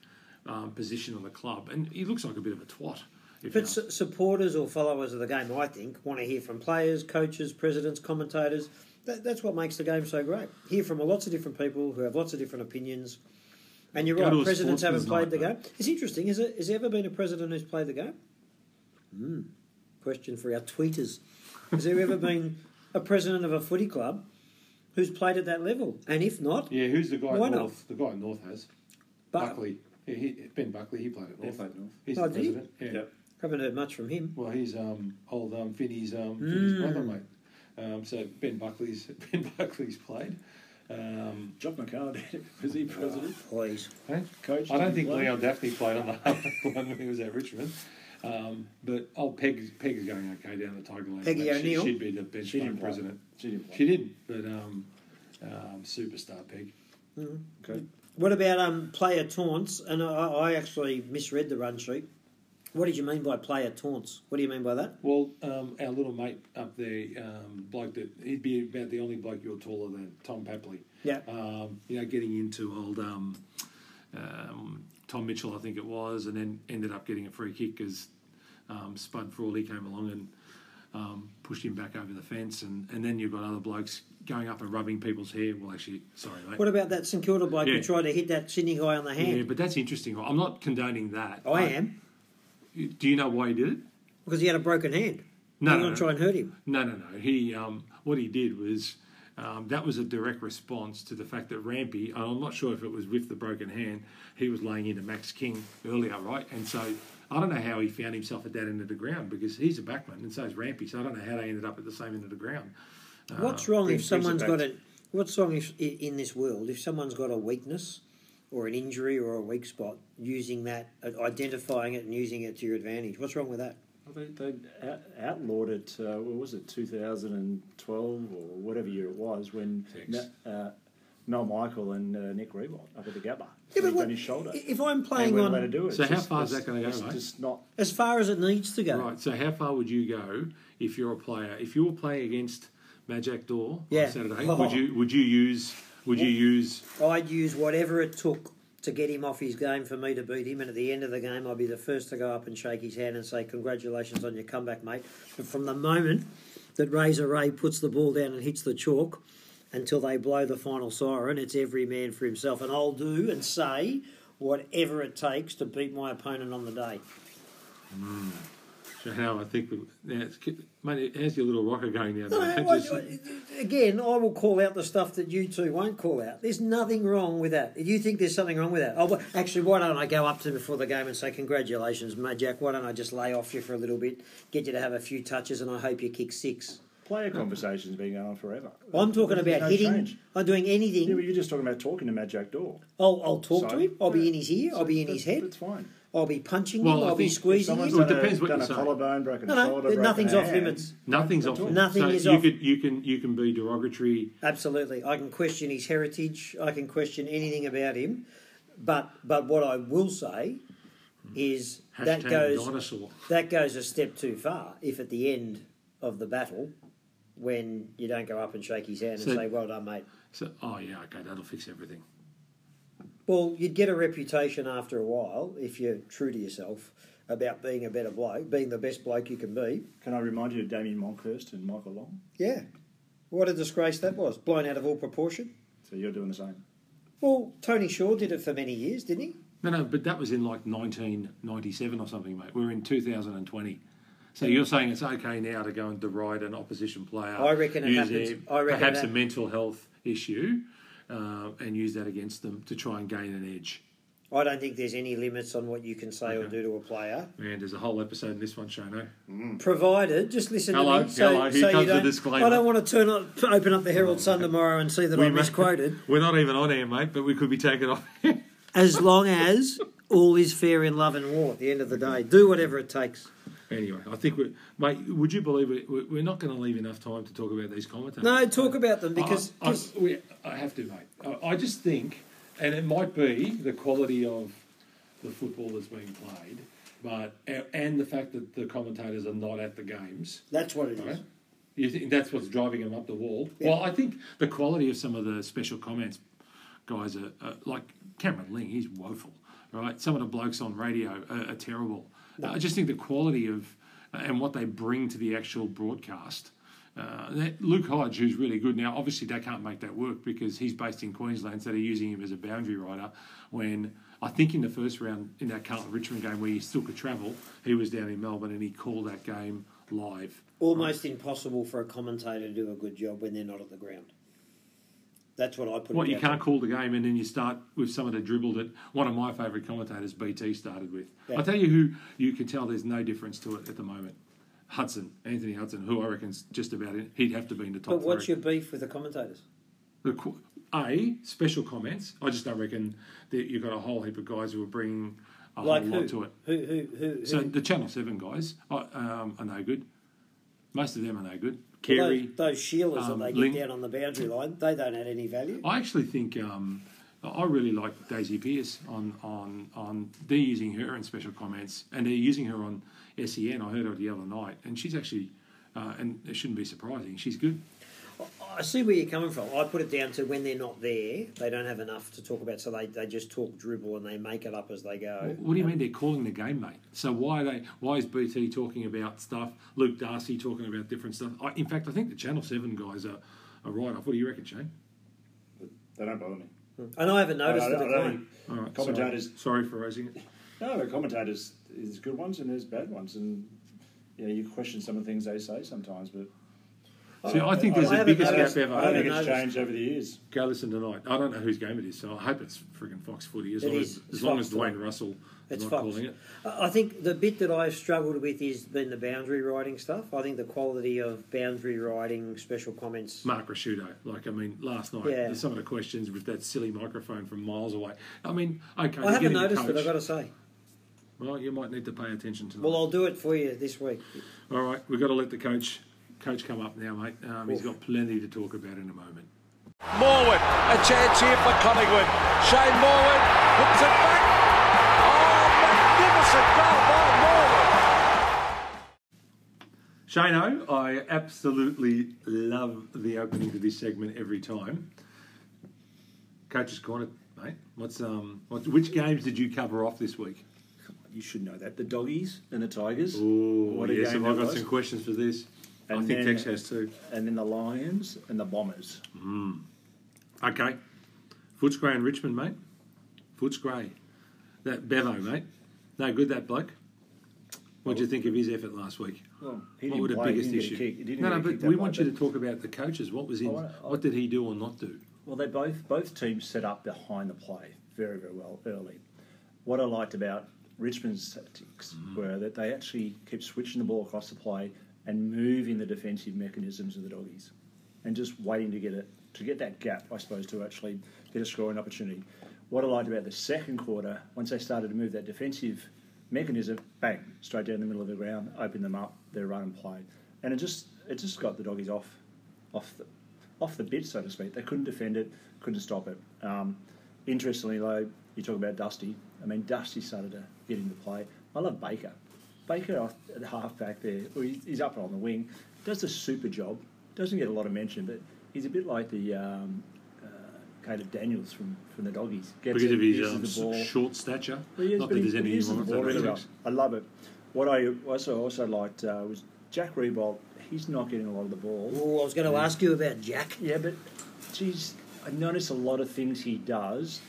um, position of the club, and he looks like a bit of a twat. If But su- supporters or followers of the game, I think, want to hear from players, coaches, presidents, commentators. That, that's what makes the game so great. Hear from lots of different people who have lots of different opinions. And you're Go right, presidents haven't sportsman's played the night, game. It's interesting. Is it, has there ever been a president who's played the game? Hmm. Question for our tweeters. Has there ever been a president of a footy club who's played at that level? And if not, Yeah, who's the guy Why at not? North? The guy at North has but Buckley. Yeah, he, ben Buckley. He played at Yeah, North. played North. He's Oh, the did he? president. Yeah. Yep. haven't heard much from him. Well, he's um, old um, Finney's um, Finney's Mm. brother, mate. Um, so Ben Buckley's Ben Buckley's played. Um, Jock McCarr did. Was he president? Please. hey? Coach? I don't did think play? Leon Daphne played on the one when he was at Richmond. Um, but old Peg Peg is going okay down the Tiger Lane. Peggy. O'Neill? She, she'd be the bench She didn't play. president. She didn't play. She did, but um, um, superstar Peg. Okay. What about um, player taunts? And I, I actually misread the run sheet. What did you mean by player taunts? What do you mean by that? Well, um, our little mate up there, um, bloke that he'd be about the only bloke you're taller than Tom Papley. Yeah. Um, you know, getting into old um, um, Tom Mitchell, I think it was, and then ended up getting a free kick because um, Spud Frawley came along and um, pushed him back over the fence, and, and then you've got other blokes going up and rubbing people's hair. Well, actually, sorry, mate. What about that St Kilda bloke who tried to hit that Sydney guy on the hand? yeah, but that's interesting. I'm not condoning that. I am Do you know why he did it? because he had a broken hand. No, no, going no. try and hurt him. No, no, no. He um, what he did was um, that was a direct response to the fact that Rampy. I'm not sure if it was with the broken hand. He was laying into Max King earlier, right? And so I don't know how he found himself at that end of the ground because he's a backman and so is Rampy. So I don't know how they ended up at the same end of the ground. Uh, What's wrong bring- if someone's got it a? What's wrong if in this world if someone's got a weakness or an injury or a weak spot, using that, uh, identifying it and using it to your advantage? What's wrong with that? Well, they, they out, outlawed it. Uh, what was it, 2012 or whatever year it was, when Six. Na- uh, Mal Michael and uh, Nick Riewoldt up at the Gabba. Yeah, but He's what- on his shoulder. If I'm playing on allowed to do it. So It's how just- far is that gonna go, It's mate? just not. as far as it needs to go, Right. So how far would you go if you're a player? If you were playing against Majak Daw Yeah. on Saturday, Oh. would you would you use would you use I'd use whatever it took to get him off his game for me to beat him. And at the end of the game, I'd be the first to go up and shake his hand and say, Congratulations on your comeback, mate. But from the moment that Razor Ray puts the ball down and hits the chalk until they blow the final siren, it's every man for himself. And I'll do and say whatever it takes to beat my opponent on the day. Mm. So how I think, now. it's, mate, how's your little rocker going down No, there? I- Just- again, I will call out the stuff that you two won't call out. There's nothing wrong with that. If you think there's something wrong with that, oh, well, actually, why don't I go up to him before the game and say, Congratulations, mate, Jack. Why don't I just lay off you for a little bit, get you to have a few touches, and I hope you kick six? Player conversations been going on forever. I'm talking about no hitting. change. I'm doing Yeah, anything. but you're just talking about talking to Majak Daw. I'll, I'll talk So, to him. I'll be in his ear. I'll be in his head. That's fine. I'll be punching Well, him. I I'll be squeezing Someone's him. Well, it done, depends a, what done you a say. collarbone, broken No, no, shoulder, there- broken nothing's off hand. limits. Nothing's off. limits. Nothing so is you off- Could, you can you can be derogatory. Absolutely, I can question his heritage. I can question anything about him, but but what I will say is Hashtag that goes dinosaur. that goes a step too far. If at the end of the battle, when you don't go up and shake his hand So- and say, "Well done, mate," So, oh yeah, okay, that'll fix everything. Well, you'd get a reputation after a while if you're true to yourself about being a better bloke, being the best bloke you can be. Can I remind you of Damian Monkhorst and Michael Long? Yeah, what a disgrace that was, blown out of all proportion. So you're doing the same. Well, Tony Shaw did it for many years, didn't he? No, no, but that was in like 1997 or something, mate. We're in 2020. So you're saying it's okay now to go and deride an opposition player? I reckon it happens- I reckon perhaps that- a mental health issue, uh, and use that against them to try and gain an edge. I don't think there's any limits on what you can say or do to a player, Man, there's a whole episode in this one, Shano. provided just listen Hello, to me. So, hello, here so comes the disclaimer. I don't want to turn up, open up the Herald Sun tomorrow and see that I may- misquoted. We're not even on air, mate, but we could be taken off. As long as all is fair in love and war. At the end of the day, do whatever it takes. Anyway, I think we, mate. Would you believe it? we- We're not going to leave enough time to talk about these commentators. No, talk about them because I, I, we, I have to, mate. I, I just think, and it might be the quality of the football that's being played, but and the fact that the commentators are not at the games. that's what it is. Right? You think that's what's driving them up the wall? Yeah. Well, I think the quality of some of the special comments guys are, are like Cameron Ling. He's woeful, right? Some of the blokes on radio are, are terrible. I just think the quality of and what they bring to the actual broadcast. Uh, Luke Hodge, who's really good now, obviously they can't make that work because he's based in Queensland, so they're using him as a boundary rider. When I think in the first round in that Carlton Richmond game where he still could travel, he was down in Melbourne and he called that game live. Almost impossible for a commentator to do a good job when they're not at the ground. That's what I put. What it you can't call the game, and then you start with some of the dribble that one of my favourite commentators, BT, started with. Yeah. I'll tell you who you can tell there's no difference to it at the moment. Hudson, Anthony Hudson, who I reckon's just about in, he'd have to be in the top But what's three. your beef with the commentators? The A special comments. I just don't reckon that you've got a whole heap of guys who are bringing a Like whole who? lot to it. Who? Who? Who? So the Channel Seven guys I, um, are no good. Most of them are no good. Well, those, those Sheilas um, that they get down on the boundary line, they don't add any value. I actually think um, I really like Daisy Pearce on on on. They're using her in special comments, and they're using her on SEN. I heard her the other night, and she's actually, uh, and it shouldn't be surprising. She's good. I see where you're coming from. I put it down to when they're not there, they don't have enough to talk about, so they, they just talk dribble and they make it up as they go. What do you mean they're calling the game, mate? So why are they? Why is BT talking about stuff? Luke Darcy talking about different stuff. I, in fact, I think the Channel Seven guys are, are right off. What do you reckon, Shane? They don't bother me. Hmm. And I haven't noticed I the don't- I decline. don't- All right, Commentators- Sorry, sorry for raising it. No, the commentators there's good ones and there's bad ones, and yeah, you question some of the things they say sometimes, but See, I think there's I the biggest noticed- gap ever. I think it's changed over the years. Go listen tonight. I don't know whose game it is, so I hope it's frigging Fox Footy. As It long is. as, as long as Dwayne. Russell is It's not Fox. calling it. I think the bit that I've struggled with is been the boundary riding stuff. I think the quality of boundary riding special comments. Mark Ricciuto. Like, I mean, last night, Yeah. some of the questions with that silly microphone from miles away. I mean, okay, I haven't noticed it, I've got to say. Well, you might need to pay attention to that. Well. I'll do it for you this week. All right, we've got to let the coach coach come up now, mate. Um, he's Oof. got plenty to talk about in a moment. Morwood, a chance here for Collingwood. Shane Morwood puts it back. Oh, magnificent goal by Morwood. Shano, I absolutely love the opening to this segment every time. Coach's corner, mate. What's um, what, which games did you cover off this week? You should know that the doggies and the tigers, Oh, What a yes, game I've that got was. some questions for this. I think then- Tex has too. and then the lions and the bombers. Mm. Okay. Footscray and Richmond, mate. Footscray. That Bevo, mate. No good, that bloke. What do you think of his effort last week? Well, he what didn't were the play, he biggest didn't get a issues? kick, No, no, but we want you to talk about the coaches. What was in? I I- what did he do or not do? Well, they both both teams set up behind the play very very well early. What I liked about Richmond's tactics mm-hmm. were that they actually kept switching the ball across the play and moving the defensive mechanisms of the doggies, and just waiting to get it to get that gap, I suppose, to actually get a scoring opportunity. What I liked about the second quarter, once they started to move that defensive mechanism, bang, straight down the middle of the ground, open them up, their run and play, and it just it just got the doggies off off the off the bit, so to speak. They couldn't defend it, couldn't stop it. Um, interestingly, though, you talk about Dusty. I mean, Dusty started to get into play. I love Baker. Baker off at the half back there, well, he's, he's up on the wing, does a super job. Doesn't get a lot of mention, but he's a bit like the um, uh, Caleb Daniels from, from the Doggies. Gets because of his um, the ball. s- short stature. Well, he is, Not that he- there's any uses wrong with ball really well. that. I love it. What I also also liked uh, was Jack Riewoldt. He's not getting a lot of the ball. Oh, I was going to ask you about Jack. Yeah, but geez, I notice a lot of things he does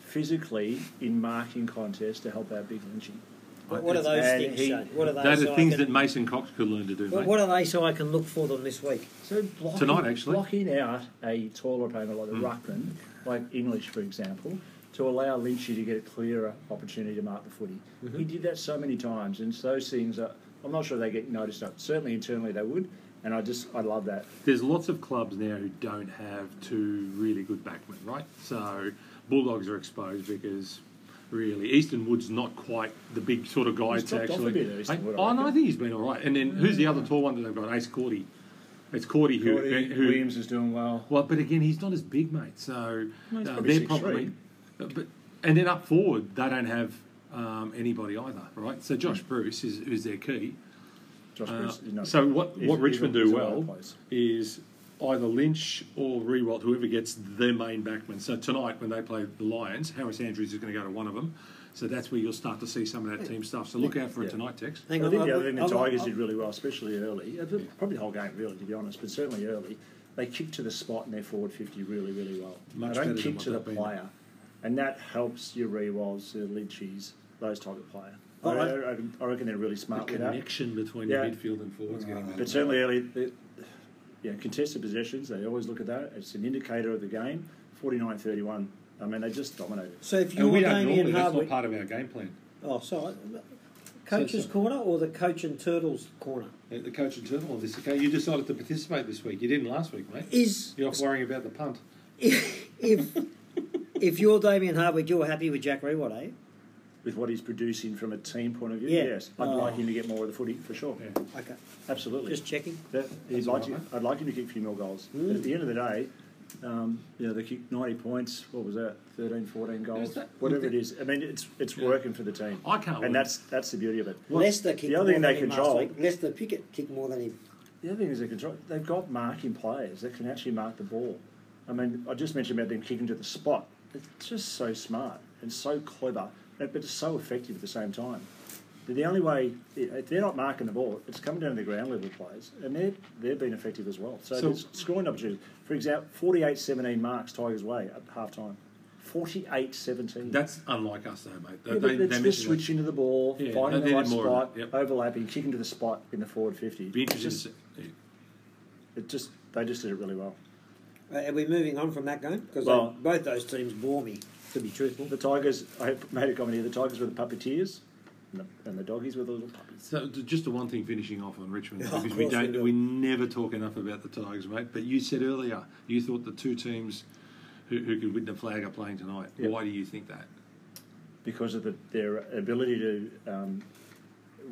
physically in marking contests to help out Big Lynchy. What, what are those And things, he- Shane? What are they? Those so are I things can- that Mason Cox could learn to do, what, mate. what are they so I can look for them this week? So blocking, Tonight, actually. blocking out a taller opponent like the Mm. ruckman, like English, for example, to allow Lynchy to get a clearer opportunity to mark the footy. Mm-hmm. He did that so many times, and so those things are. I'm not sure they get noticed. Certainly internally they would, and I just I love that. There's lots of clubs now who don't have two really good backmen, right? So Bulldogs are exposed because really Easton Wood's not quite the big sort of guy to dropped off a actually. bit, Easton Wood, I oh no, I think he's been all right. And then who's the other tall one that they've got? Ace Cordy. It's Cordy who, Gordy, who Williams is doing well. Well, but again, he's not as big, mate. So he's uh, probably they're 6'3". probably, but and then up forward they don't have um, anybody either, right? So Josh Bruce is, is their key. Josh Uh, Bruce not- so what what Richmond do well is either Lynch or Riewoldt, whoever gets their main backman. So tonight when they play the Lions, Harris Andrews is going to go to one of them. So that's where you'll start to see some of that team stuff. So look out for it Yeah. tonight, Tex. I think I- the other thing the I- I- Tigers I- did really well, especially early, uh, probably the whole game really, to be honest, but certainly early, they kicked to the spot in their forward 50 really, really well. Much they don't kick to the they've been. player, and that helps your Riewoldts, your Lynchies, those type of player. I, Oh, I- I, I reckon they're really The smart with that. connection between Yeah. the midfield and forwards getting better. But certainly early, the, yeah, contested possessions, they always look at that. It's an indicator of the game. 49 31. I mean, they just dominated. So if you're we don't Damien normally, that's not Hardwick, part of our game plan. oh, sorry, coach's so- corner or the coach and turtles corner Uh, The coach and turtle on this okay? You decided to participate this week. You didn't last week, mate. is You're off worrying about the punt. if if you're Damien Hardwick, you're happy with Jack Riewoldt, are you? With what he's producing from a team point of view, Yeah. yes. I'd Oh. like him to get more of the footy, for sure. Yeah. Okay, Absolutely. just checking. That, he'd like all to, I'd like him to kick a few more goals. Mm. But at the end of the day, um, you know, they kicked 90 points. What was that? 13, 14 goals? That- Whatever it is. I mean, it's it's working for the team. I can't wait. And that's that's the beauty of it. Leicester kicked the other more thing than they him last control, week. Leicester Pickett kicked more than him. the other thing is they control. They've got marking players that can actually mark the ball. I mean, I just mentioned about them kicking to the spot. It's just so smart and so clever, but it's so effective at the same time. The only way, if they're not marking the ball, it's coming down to the ground level players, and they're, they've been effective as well. So, So- there's scoring opportunities. For example, 48 17 marks Tigers' way at half time. 48 17. That's unlike us, though, mate. Yeah, but it's just switching to the ball, Yeah, finding the right needed more of spot, it, yep. overlapping, kicking to the spot in the forward 50. Be It's interested. just, to see- it just, they just did it really well. Uh, are we moving on from that game? Because Well- both those teams bore me, to be truthful. The Tigers, I made a comment here, the Tigers were the puppeteers, and the, and the doggies were the little puppies. So just the one thing finishing off on Richmond Oh, because we we don't do. we never talk enough about the Tigers, mate. But you said earlier you thought the two teams who, who could win the flag are playing tonight. Yep. Why do you think that? because of the, their ability to um,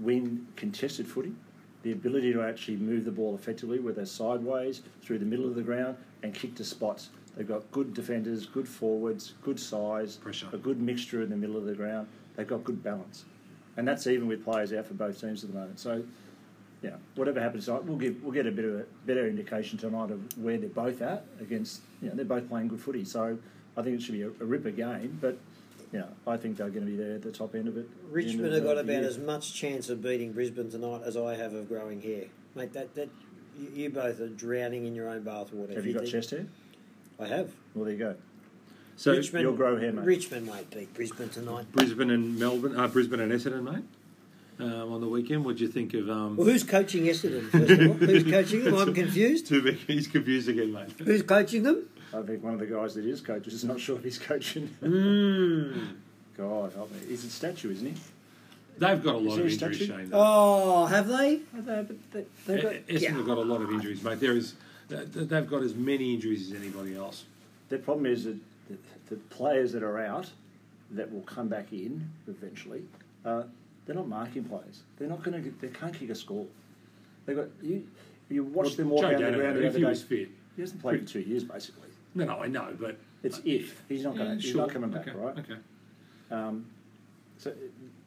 win contested footy, the ability to actually move the ball effectively, whether sideways, through the middle of the ground, and kick to spots. They've got good defenders, good forwards, good size, Pressure. a good mixture in the middle of the ground. They've got good balance, and that's even with players out for both teams at the moment. So, yeah, whatever happens tonight, we'll give we'll get a bit of a better indication tonight of where they're both at against. You know, they're both playing good footy, so I think it should be a, a ripper game. But you know, I think they're going to be there at the top end of it. at the end Richmond of have got about year. as much chance of beating Brisbane tonight as I have of growing hair. Mate, that, that you, you both are drowning in your own bathwater. Have if you got think- chest hair? I have. Well, there you go. So Richmond, you'll grow hair, mate. Richmond won't beat Brisbane tonight. Brisbane and Melbourne, uh, Brisbane and Essendon, mate. Um, on the weekend, what do you think of? Um, Well, who's coaching Essendon, first of all? Who's coaching them? I'm confused. Too big. He's confused again, mate. Who's coaching them? I think one of the guys that is coaches is not sure if he's coaching. Mm. God help me. He's a statue, isn't he? They've got a lot of a injuries. Shane. though. Oh, have they? But they, they've got, Essendon have got a lot of injuries, mate. There is, th- th- they've got as many injuries as anybody else. the problem is that the, the players that are out that will come back in eventually, uh, they're not marking players. They're not going to. They can't kick a score. They got you. You watch them walk Joe down the ground if he was fit, He hasn't played for two years, basically. No, no, I know, but It's if he's not going. Yeah, to he's sure. not coming back, okay, right? Okay. Um, so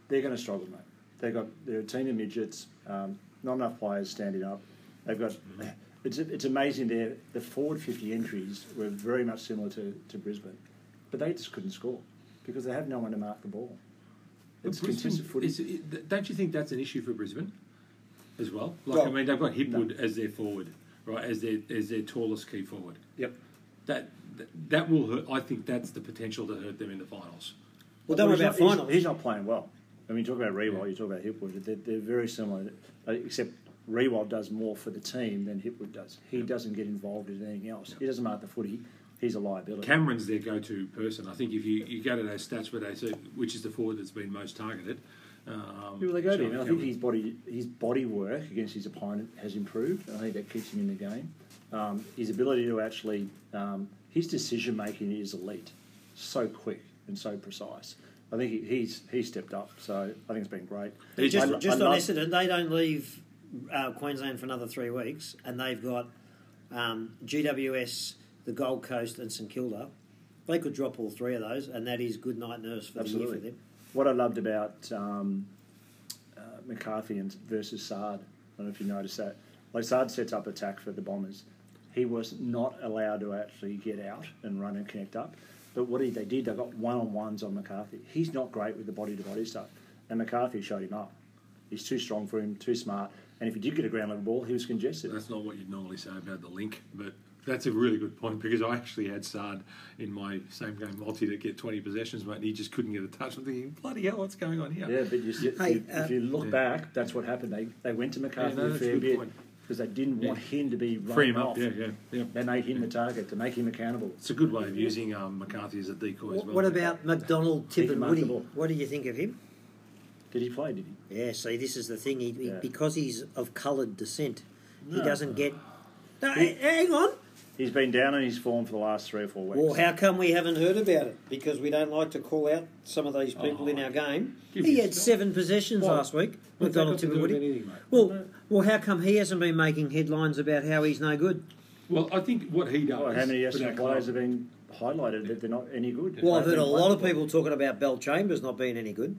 they're going to struggle, mate. They've got they're a team of midgets. Um, not enough players standing up. They've got. It's it's amazing. Their the forward fifty entries were very much similar to, to Brisbane, but they just couldn't score because they have no one to mark the ball. It's But Brisbane footy. is- it- don't you think that's an issue for Brisbane as well? Like, I mean, they've got Hipwood as their forward, right? As their as their tallest key forward. Yep. That that, that will hurt. I think that's the potential to hurt them in the finals. Well, don't worry he's about not, he's- finals. He's, not playing well. I mean, you talk about Riewoldt, you talk about Hipwood. They're, they're very similar, uh, except Riewoldt does more for the team than Hipwood does. He doesn't get involved in anything else. He doesn't mark the footy. He's a liability. Cameron's their go-to person. I think if you, you go to those stats where they say which is the forward that's been most targeted. Um, Who will they go to? Sean And I think his body, his body work against his opponent has improved. I think that keeps him in the game. Um, his ability to actually, um, his decision making is elite, so quick and so precise. I think he, he's he's stepped up. So I think it's been great. Just, I- just I on love- Essendon, they don't leave uh, Queensland for another three weeks, and they've got um, GWS, the Gold Coast, and St Kilda. They could drop all three of those, and that is good night nurse for the year for them. What I loved about um, uh, McCarthy and versus Saad, I don't know if you noticed that. Like Saad sets up attack for the Bombers. He was not allowed to actually get out and run and connect up. But what he, they did, they got one on ones on McCarthy. He's not great with the body to body stuff. And McCarthy showed him up. He's too strong for him, too smart. And if he did get a ground level ball, he was congested. That's not what you'd normally say about the link, but that's a really good point because I actually had Saad in my same game multi to get 20 possessions, mate, and he just couldn't get a touch. I'm thinking, bloody hell, what's going on here? Yeah, but you, see- Hey, you- uh, if you look Yeah. back, that's what happened. They they went to McCarthy Yeah, no, a that's a fair bit because they didn't Yeah. want him to be Free him running up, yeah, yeah, yeah. They made him the target to make him accountable. It's a good way of using um, McCarthy as a decoy as What, well. what about McDonald, He Tip, and Woody? What do you think of him? Did he play? Did he? Yeah, see, this is the thing. He, he- Yeah. because he's of coloured descent, he doesn't get. No, h- hang on. He's been down in his form for the last three or four weeks. Well, how come we haven't heard about it? Because we don't like to call out some of these people in oh. our game. give He had some- seven possessions Well, last week. what's that McDonald, got to Tip, do and with Woody. anything, mate? Well, well, how come he hasn't been making headlines about how he's no good? Well, I think what he does. Well, how many for Essendon players have been highlighted that they're not any good? Well, I've heard a lot of people talking about Bellchambers not being any good.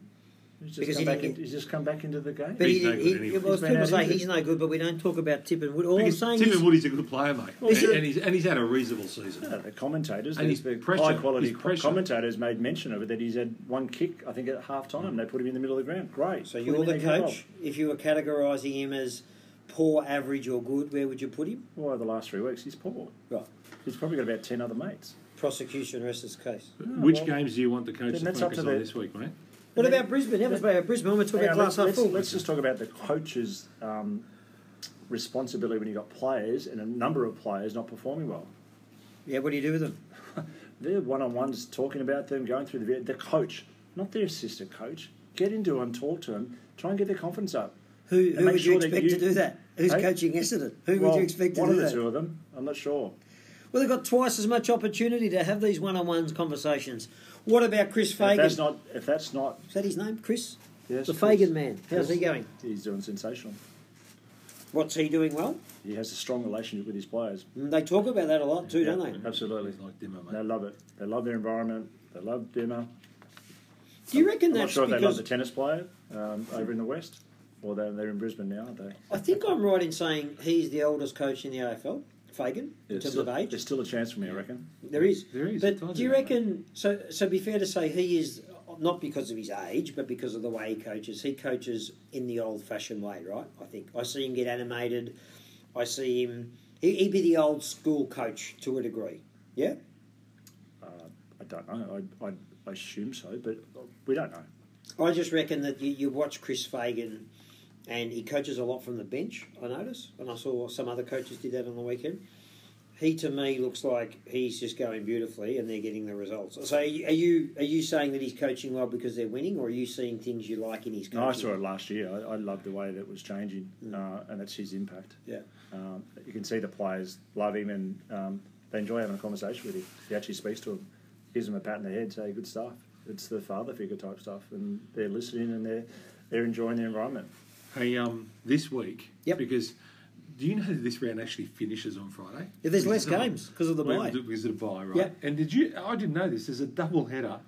He's just, because come he back in, he's just come back into the game. But He's he, no good he, anyway. well, He's been people say he's no good, but we don't talk about Tip and Wood. All Because I'm saying Tim is, and Woody's a good player, mate, Well, and, he's and he's and he's had a reasonable season. Yeah, the commentators, And there's his pressure- high quality his pressure. commentators made mention of it that he's had one kick, I think, at half time. They put him in the middle of the ground. Great. so Put you're the there, get coach. If you were categorising him as poor, average, or good, where would you put him? Well, over the last three weeks, he's poor. Right. He's probably got about 10 other mates. Prosecution rests its case. Which well, games do you want the coach to focus on the- this week, mate? What about Brisbane? Was about Brisbane. We're talking Hang about on, glass let's, half full. let's just talk about the coach's um, responsibility when you've got players and a number of players not performing well. Yeah, what do you do with them? They're one on ones talking about them, going through the the coach, not their assistant coach. Get into them, talk to them, try and get their confidence up. Who, who would you sure that expect you- to do that? Who's Hey? coaching Essendon? Who Well, would you expect to do that? one of the two of them. I'm not sure. Well, they've got twice as much opportunity to have these one-on-one conversations. What about Chris If Fagan? that's not, if that's not, Is that his name, Chris? yes, the Chris. Fagan man. How's Yes. he going? He's doing sensational. What's he doing well? He has a strong relationship with his players. Mm, They talk about that a lot too, don't they? Absolutely. He's like Dimmer, They love it. They love their environment. They love Dimmer. Do you reckon I'm not that's sure if they love the tennis player um, over in the West, or they're, they're in Brisbane now, aren't they? I think I'm right in saying he's the oldest coach in the AFL, Fagan, in terms still, of age. There's still a chance for me, I reckon. There is. There is, But do you you that. reckon? So, so be fair to say he is not because of his age, but because of the way he coaches. He coaches in the old-fashioned way, right? I think I see him get animated. I see him. He, he'd be the old school coach to a degree. Yeah. Uh, I don't know. I, I, I assume so, but we don't know. I just reckon that you, you watch Chris Fagan, and he coaches a lot from the bench. I notice, and I saw some other coaches did that on the weekend. He to me looks like he's just going beautifully, and they're getting the results. So, are you are you, saying that he's coaching well because they're winning, or are you seeing things you like in his coaching? No, I saw it last year. I, I loved the way that was changing, uh, and that's his impact. Yeah. Um, you can see the players love him, and um, they enjoy having a conversation with him. He actually speaks to them, gives them a pat in the head, say good stuff. It's the father figure type stuff, and they're listening and they're they're enjoying the environment. Hey, um, this week, Yep. because do you know that this round actually finishes on Friday? Yeah, there's less Because of games because of the bye. Because of the bye, right? Yeah. And did you? I didn't know this. There's a double header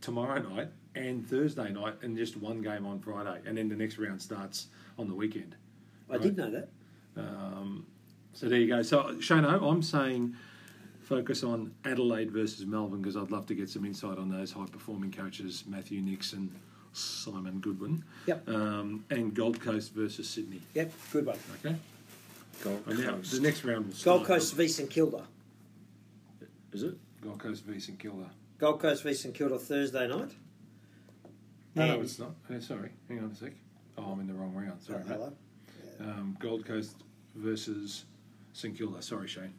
tomorrow night and Thursday night, and just one game on Friday, and then the next round starts on the weekend. I did know that. Um, So there you go. So Shano, I'm saying focus on Adelaide versus Melbourne because I'd love to get some insight on those high performing coaches, Matthew Nixon, Simon Goodwin, Yep. um, and Gold Coast versus Sydney. Yep, good one. Okay. Gold And now Coast. the next round will start. Gold Coast v St Kilda. Is it? Gold Coast v St Kilda. Gold Coast v St Kilda Thursday night. No, no, And- it's not. Oh, sorry, hang on a sec. Oh, I'm in the wrong round. Sorry, Oh, mate. hello. Um, Gold Coast versus St Kilda. Sorry, Shane.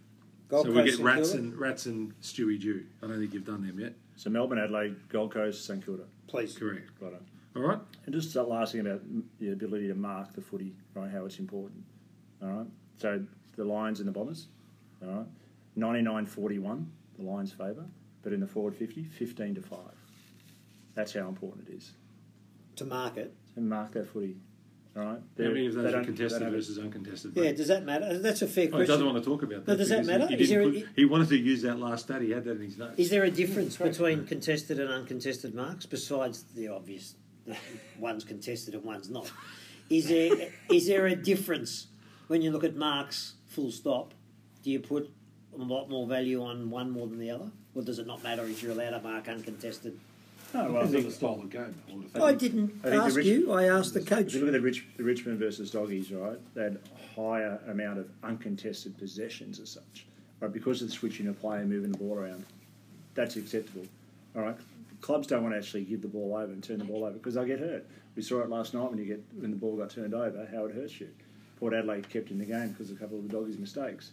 Gold so Coast we get St Rats Kilda. and Rats and Stewie Dew. I don't think you've done them yet. So Melbourne, Adelaide, Gold Coast, St Kilda. Please. Correct. Right on. All right. And just that last thing about the ability to mark the footy, right? How it's important. All right. So the Lions and the Bombers. All right. 99-41, the Lions favour, but in the forward 50, 15 to five. That's how important it is. To mark it. And mark that footy. All right. How They're- many of those are contested they versus uncontested? Yeah, does that matter? That's a fair Oh, he question. doesn't want to talk about that. No, does that matter? He, Is didn't there a- put- he wanted to use that last stat. He had that in his notes. Is there a difference between contested and uncontested marks besides the obvious one's contested and one's not? Is there is there a difference when you look at marks full stop? Do you put a lot more value on one more than the other? Or does it not matter if you're allowed a mark uncontested? No, well, I Depends think the style of game. I would I didn't I think ask rich- you, I asked the coach. If you look at the, Rich, the Richmond versus Doggies, right, they had a higher amount of uncontested possessions as such, right, because of the switching of play and moving the ball around. That's acceptable, all right. Clubs don't want to actually give the ball over and turn the ball over because they get hurt. We saw it last night when you get when the ball got turned over, how it hurts you. Port Adelaide kept in the game because of a couple of the Doggies' mistakes.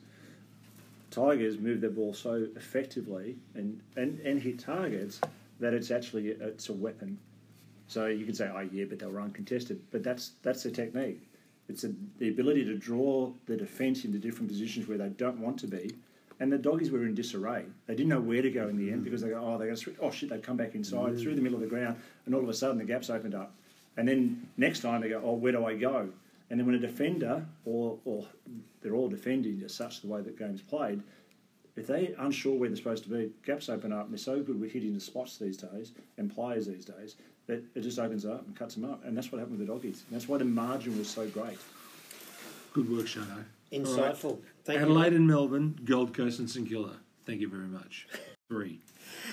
Tigers move their ball so effectively and, and, and hit targets that it's actually it's a weapon. So you can say, oh yeah, but they were uncontested. But that's that's the technique. It's a, the ability to draw the defence into different positions where they don't want to be. And the doggies were in disarray. They didn't know where to go in the end mm-hmm. because they go, oh, going to, oh shit, they come back inside mm-hmm. through the middle of the ground, and all of a sudden the gaps opened up. And then next time they go, oh, where do I go? And then when a defender, or, or they're all defending as such the way that game's played, if they're unsure where they're supposed to be, gaps open up, and they're so good with hitting the spots these days and players these days that it just opens up and cuts them up. And that's what happened with the doggies. And that's why the margin was so great. Good work, Shano. Insightful. Thank you. Adelaide you. and Melbourne, Gold Coast and St Kilda. Thank you very much. Three.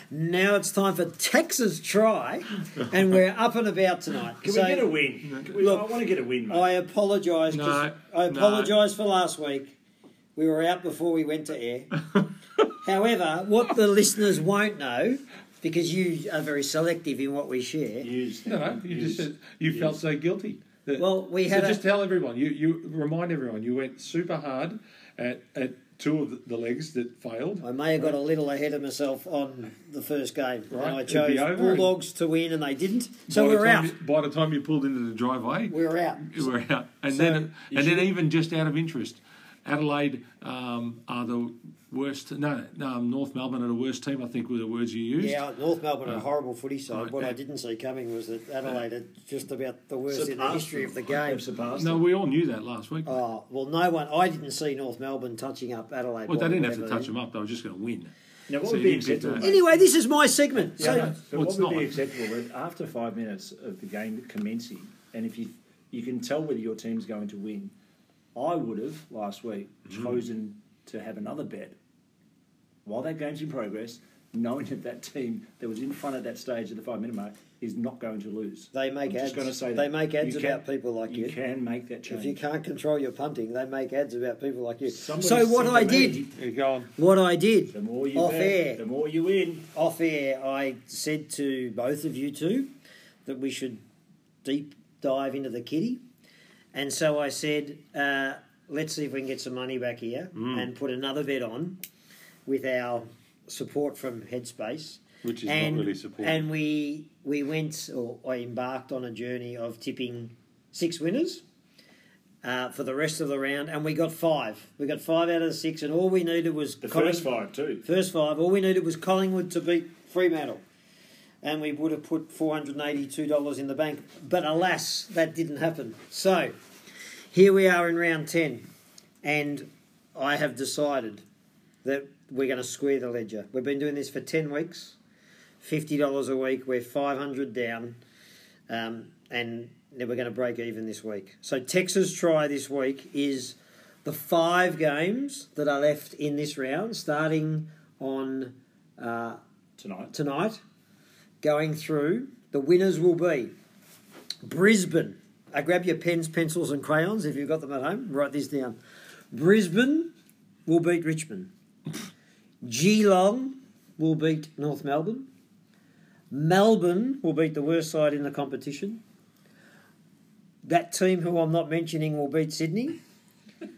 Now it's time for Tex's Tri, and we're up and about tonight. Can So- we get a win? We- Look, I want to get a win, mate. I apologise. 'cause- No, I no. apologise for last week. We were out before we went to air. However, what the listeners won't know, because you are very selective in what we share. Use No, no, you just said you felt so guilty. That- Well, we so had a- just tell everyone. You you remind everyone. You went super hard at at two of the- the legs that failed. I may have got a little ahead of myself on the first game, Right, and I chose be over Bulldogs to win, and they didn't. So we the were out. You, by the time you pulled into the driveway, We were out. you were out. And So then you and then even just out of interest, Adelaide um, are the worst. No, no, North Melbourne are the worst team. I think were the words you used. Yeah, North Melbourne Uh, are a horrible footy side. right, What I didn't see coming was that Adelaide are just about the worst in the history them. of the game. Surpassed No, them. we all knew that last week. Oh, well, no one. I didn't see North Melbourne touching up Adelaide. well, they didn't have to touch them up. They were just going to win. Now, what So would be acceptable? Anyway, this is my segment. Yeah, so, no, but Well, what it's would be not. acceptable after five minutes of the game commencing, and if you you can tell whether your team's going to win, I would have last week Mm. chosen to have another bet while that game's in progress, knowing that that team that was in front at that stage at the five minute mark is not going to lose. They make I'm just ads. gonna say They make ads You can- about people like you. You can make that change. if you can't control your punting, they make ads about people like you. Somebody so what I did, You go what I did, The more you off bet, air, the more you win. off air, I said to both of you two that we should deep dive into the kitty. And so I said, uh, let's see if we can get some money back here Mm. and put another bet on with our support from Headspace. Which is and, not really support. And we we went, or I embarked on a journey of tipping six winners uh, for the rest of the round, and we got five. We got five out of the six, and all we needed was The Colling- first five too. First five. All we needed was Collingwood to beat Fremantle. And we would have put $482 in the bank. But alas, that didn't happen. So, here we are in round 10. and I have decided that we're going to square the ledger. We've been doing this for 10 weeks, $50 a week. We're 500 down, um, and then we're going to break even this week. So, Tex's Tri this week is the five games that are left in this round, starting on uh, tonight. tonight, going through. The winners will be Brisbane. Uh, grab your pens, pencils, and crayons if you've got them at home. Write this down. Brisbane will beat Richmond. Geelong will beat North Melbourne. Melbourne will beat the worst side in the competition. That team who I'm not mentioning will beat Sydney.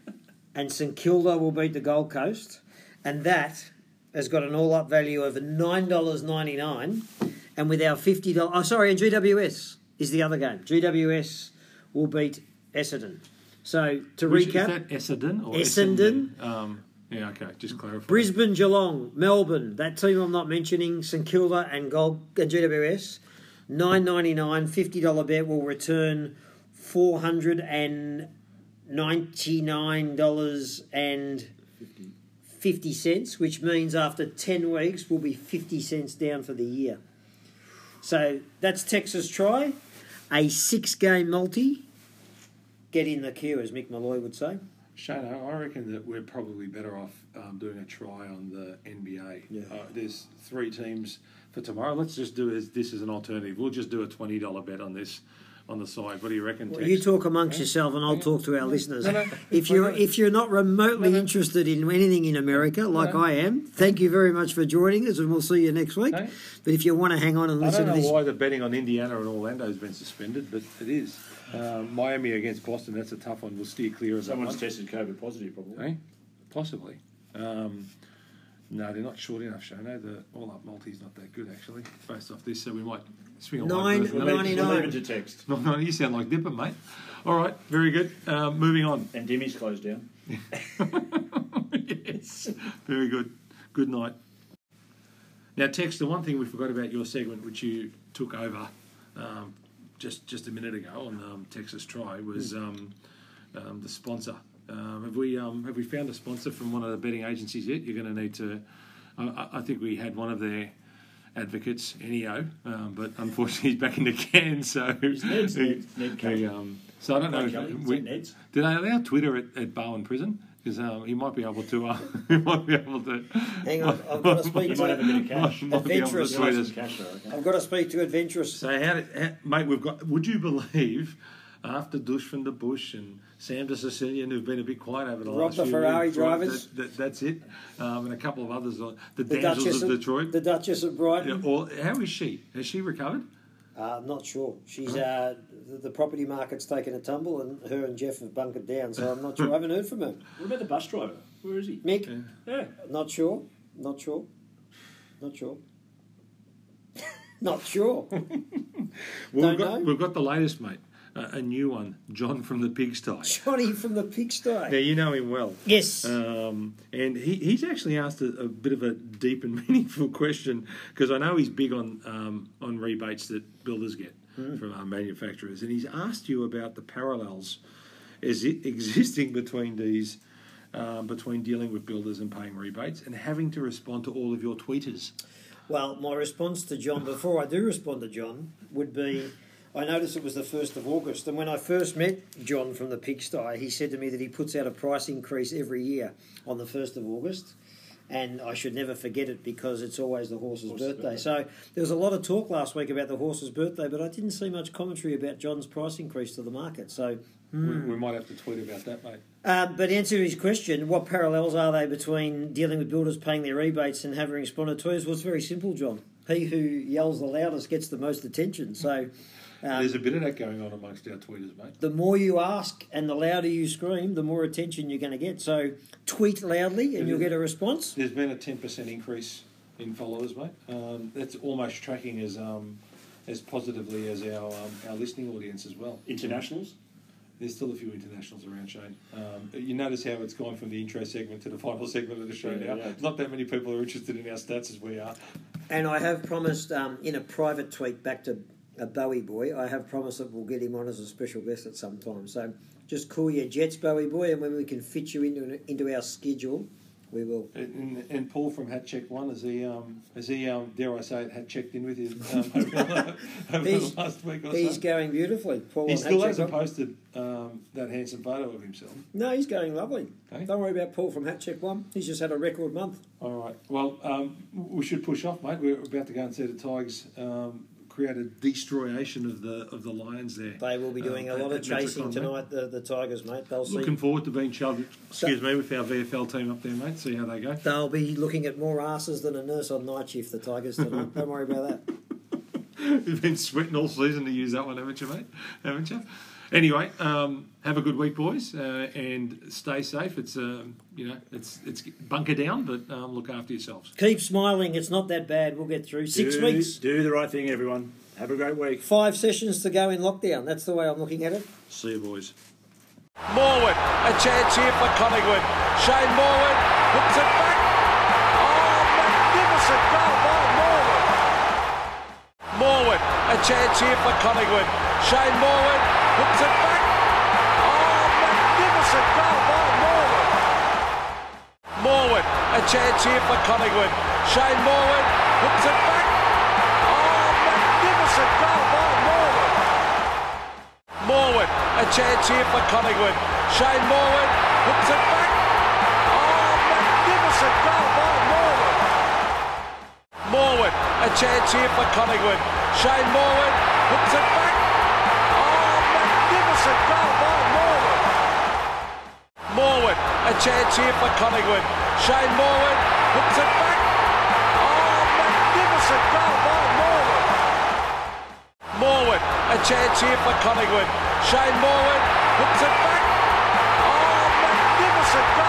and St Kilda will beat the Gold Coast. And that has got an all up value of $9.99. And with our $50, oh, sorry, and GWS is the other game. GWS will beat Essendon. So to Which- recap, is that Essendon or Essendon? Um, yeah, okay, just clarify. Brisbane, Geelong, Melbourne, that team I'm not mentioning, St Kilda and Gold and GWS, nine ninety nine, fifty dollar bet will return four hundred and ninety nine dollars and fifty cents, which means after ten weeks we'll be fifty cents down for the year. So that's Tex's Tri, a six game multi. Get in the queue, as Mick Molloy would say. Shane, I I reckon that we're probably better off um, doing a try on the NBA. Yeah. Uh, there's three teams for tomorrow. Let's just do this, this as an alternative. We'll just do a twenty dollar bet on this on the side. What do you reckon? Well, Tex? you talk amongst yourself, and I'll talk to our listeners. No, no. If you're No, no. if you're not remotely No, no. interested in anything in America, like no. I am, thank you very much for joining us, and we'll see you next week. Okay. But if you want to hang on and listen, I don't to know this, why the betting on Indiana and Orlando has been suspended, but it is. Um, Miami against Boston, that's a tough one. We'll steer clear of that Someone's tested COVID positive, probably. Eh? Possibly. Um, no, they're not short enough, Shano. The all up multi's not that good, actually, based off this. So we might swing on Nine one We'll 99. we'll leave it to text. No, no, you sound like Dipper, mate. All right, very good. Um, moving on. And Demi's closed down. yes, very good. Good night. Now, Tex, the one thing we forgot about your segment, which you took over um, just just a minute ago on um, Tex's Tri, was um, um, the sponsor. Um, have we um, have we found a sponsor from one of the betting agencies yet? You're going to need to. I, I- I think we had one of their advocates, Neo, um, but unfortunately he's back in the can. So It's Ned's, Ned- Ned he, Kelly. um, so I don't know. Ned If Kelly, is we, that Ned's? did they allow Twitter at, at Bowen Prison? Because um, he might be able to. Uh, he might be able to. hang on, I've got to speak might have a bit of to. cash. might be able to Adventurous. tweet Some cash though, okay? I've got to speak to Adventurous. So how, did, how, mate? We've got. Would you believe? After Dush from the Bush and Sam de Sicilian, who've been a bit quiet over the Rob last the few Ferrari weeks, right, drivers. That, that, that's it, um, and a couple of others. The, The Damsels Duchess of of Detroit. the Duchess of yeah, Brighton. or, how is she? Has she recovered? Uh, I'm not sure. She's uh, the, the property market's taken a tumble, and her and Jeff have bunkered down. So I'm not sure. I haven't heard from her. What about the bus driver? Where is he? Mick, Yeah. not sure. Not sure. Not sure. not sure. Well, Don't we've got know. we've got the latest, mate. Uh, a new one, John from the Pigsty. Johnny from the pigsty. Now you know him well. Yes. Um, and he, he's actually asked a, a bit of a deep and meaningful question because I know he's big on um, on rebates that builders get from our manufacturers, and he's asked you about the parallels is existing between these. Um, between dealing with builders and paying rebates and having to respond to all of your tweeters. Well, my response to John, before I do respond to John, would be I noticed it was the 1st of August, and when I first met John from the pigsty, he said to me that he puts out a price increase every year on the 1st of August. And I should never forget it because it's always the horse's Horse's birthday. birthday. So there was a lot of talk last week about the horse's birthday, but I didn't see much commentary about John's price increase to the market. So We, we might have to tweet about that, mate. um, but answer his question, what parallels are they between dealing with builders paying their rebates and having responded to us? Well, it's very simple, John. He who yells the loudest gets the most attention. So um, There's a bit of that going on amongst our tweeters, mate. the more you ask and the louder you scream, the more attention you're going to get. So tweet loudly and you'll get a response. There's been a ten percent increase in followers, mate. Um, that's almost tracking as um, as positively as our um, our listening audience as well. Internationals? There's still a few internationals around, Shane. Um, you notice how it's gone from the intro segment to the final segment of the show Yeah, now. yeah. Not that many people are interested in our stats as we are. And I have promised um, in a private tweet back to a Bowie boy, I have promised that we'll get him on as a special guest at some time. So Just call your jets, Bowie boy, and when we can fit you into into our schedule, we will. And, and Paul from Hat Check One, has he, um, has he, um, dare I say it, had checked in with you um, over, the, over the last week or so He's so? going beautifully. Paul He still hasn't posted um, that handsome photo of himself. No, he's going lovely. Okay. Don't worry about Paul from Hat Check One. He's just had a record month. All right. Well, um, we should push off, mate. We're about to go and see the Tigers um, create a destroyation of the of the Lions there. They will be doing Um, a lot of chasing tonight. The, the Tigers, mate. They'll see. Looking forward to being challenged, excuse me, with our VFL team up there, mate. See how they go. They'll be looking at more asses than a nurse on night shift. The Tigers tonight. Don't worry about that. You've been sweating all season to use that one, haven't you, mate? Haven't you? Anyway, um, have a good week, boys, uh, and stay safe. It's um, you know, it's it's bunker down, but um, look after yourselves. Keep smiling. It's not that bad. We'll get through. Six do, weeks. Do the right thing, everyone. Have a great week. Five sessions to go in lockdown. That's the way I'm looking at it. See you, boys. Morwood, a chance here for Collingwood. Shane Morwood hooks it back. Oh, magnificent goal by Morwood. Morwood, a chance here for Collingwood. Shane Morwood hooks it back. Oh, magnificent goal by Morwood. Morwood, a chance here for Collingwood. Shane Morwood hooks it back. Oh, magnificent goal by Morwood. Morwood, a chance here for Collingwood. Shane Morwood hooks it back. Oh, magnificent goal by Morwood. Morwood, a chance here for Collingwood. Shane Morwood hooks it back. Oh, goal by Morwood. Morwood, a chance here for Collingwood. Shane Morwood hooks it back. Oh, magnificent goal by Morwood. Morwood, a chance here for Collingwood. Shane Morwood hooks it back. Oh, magnificent goal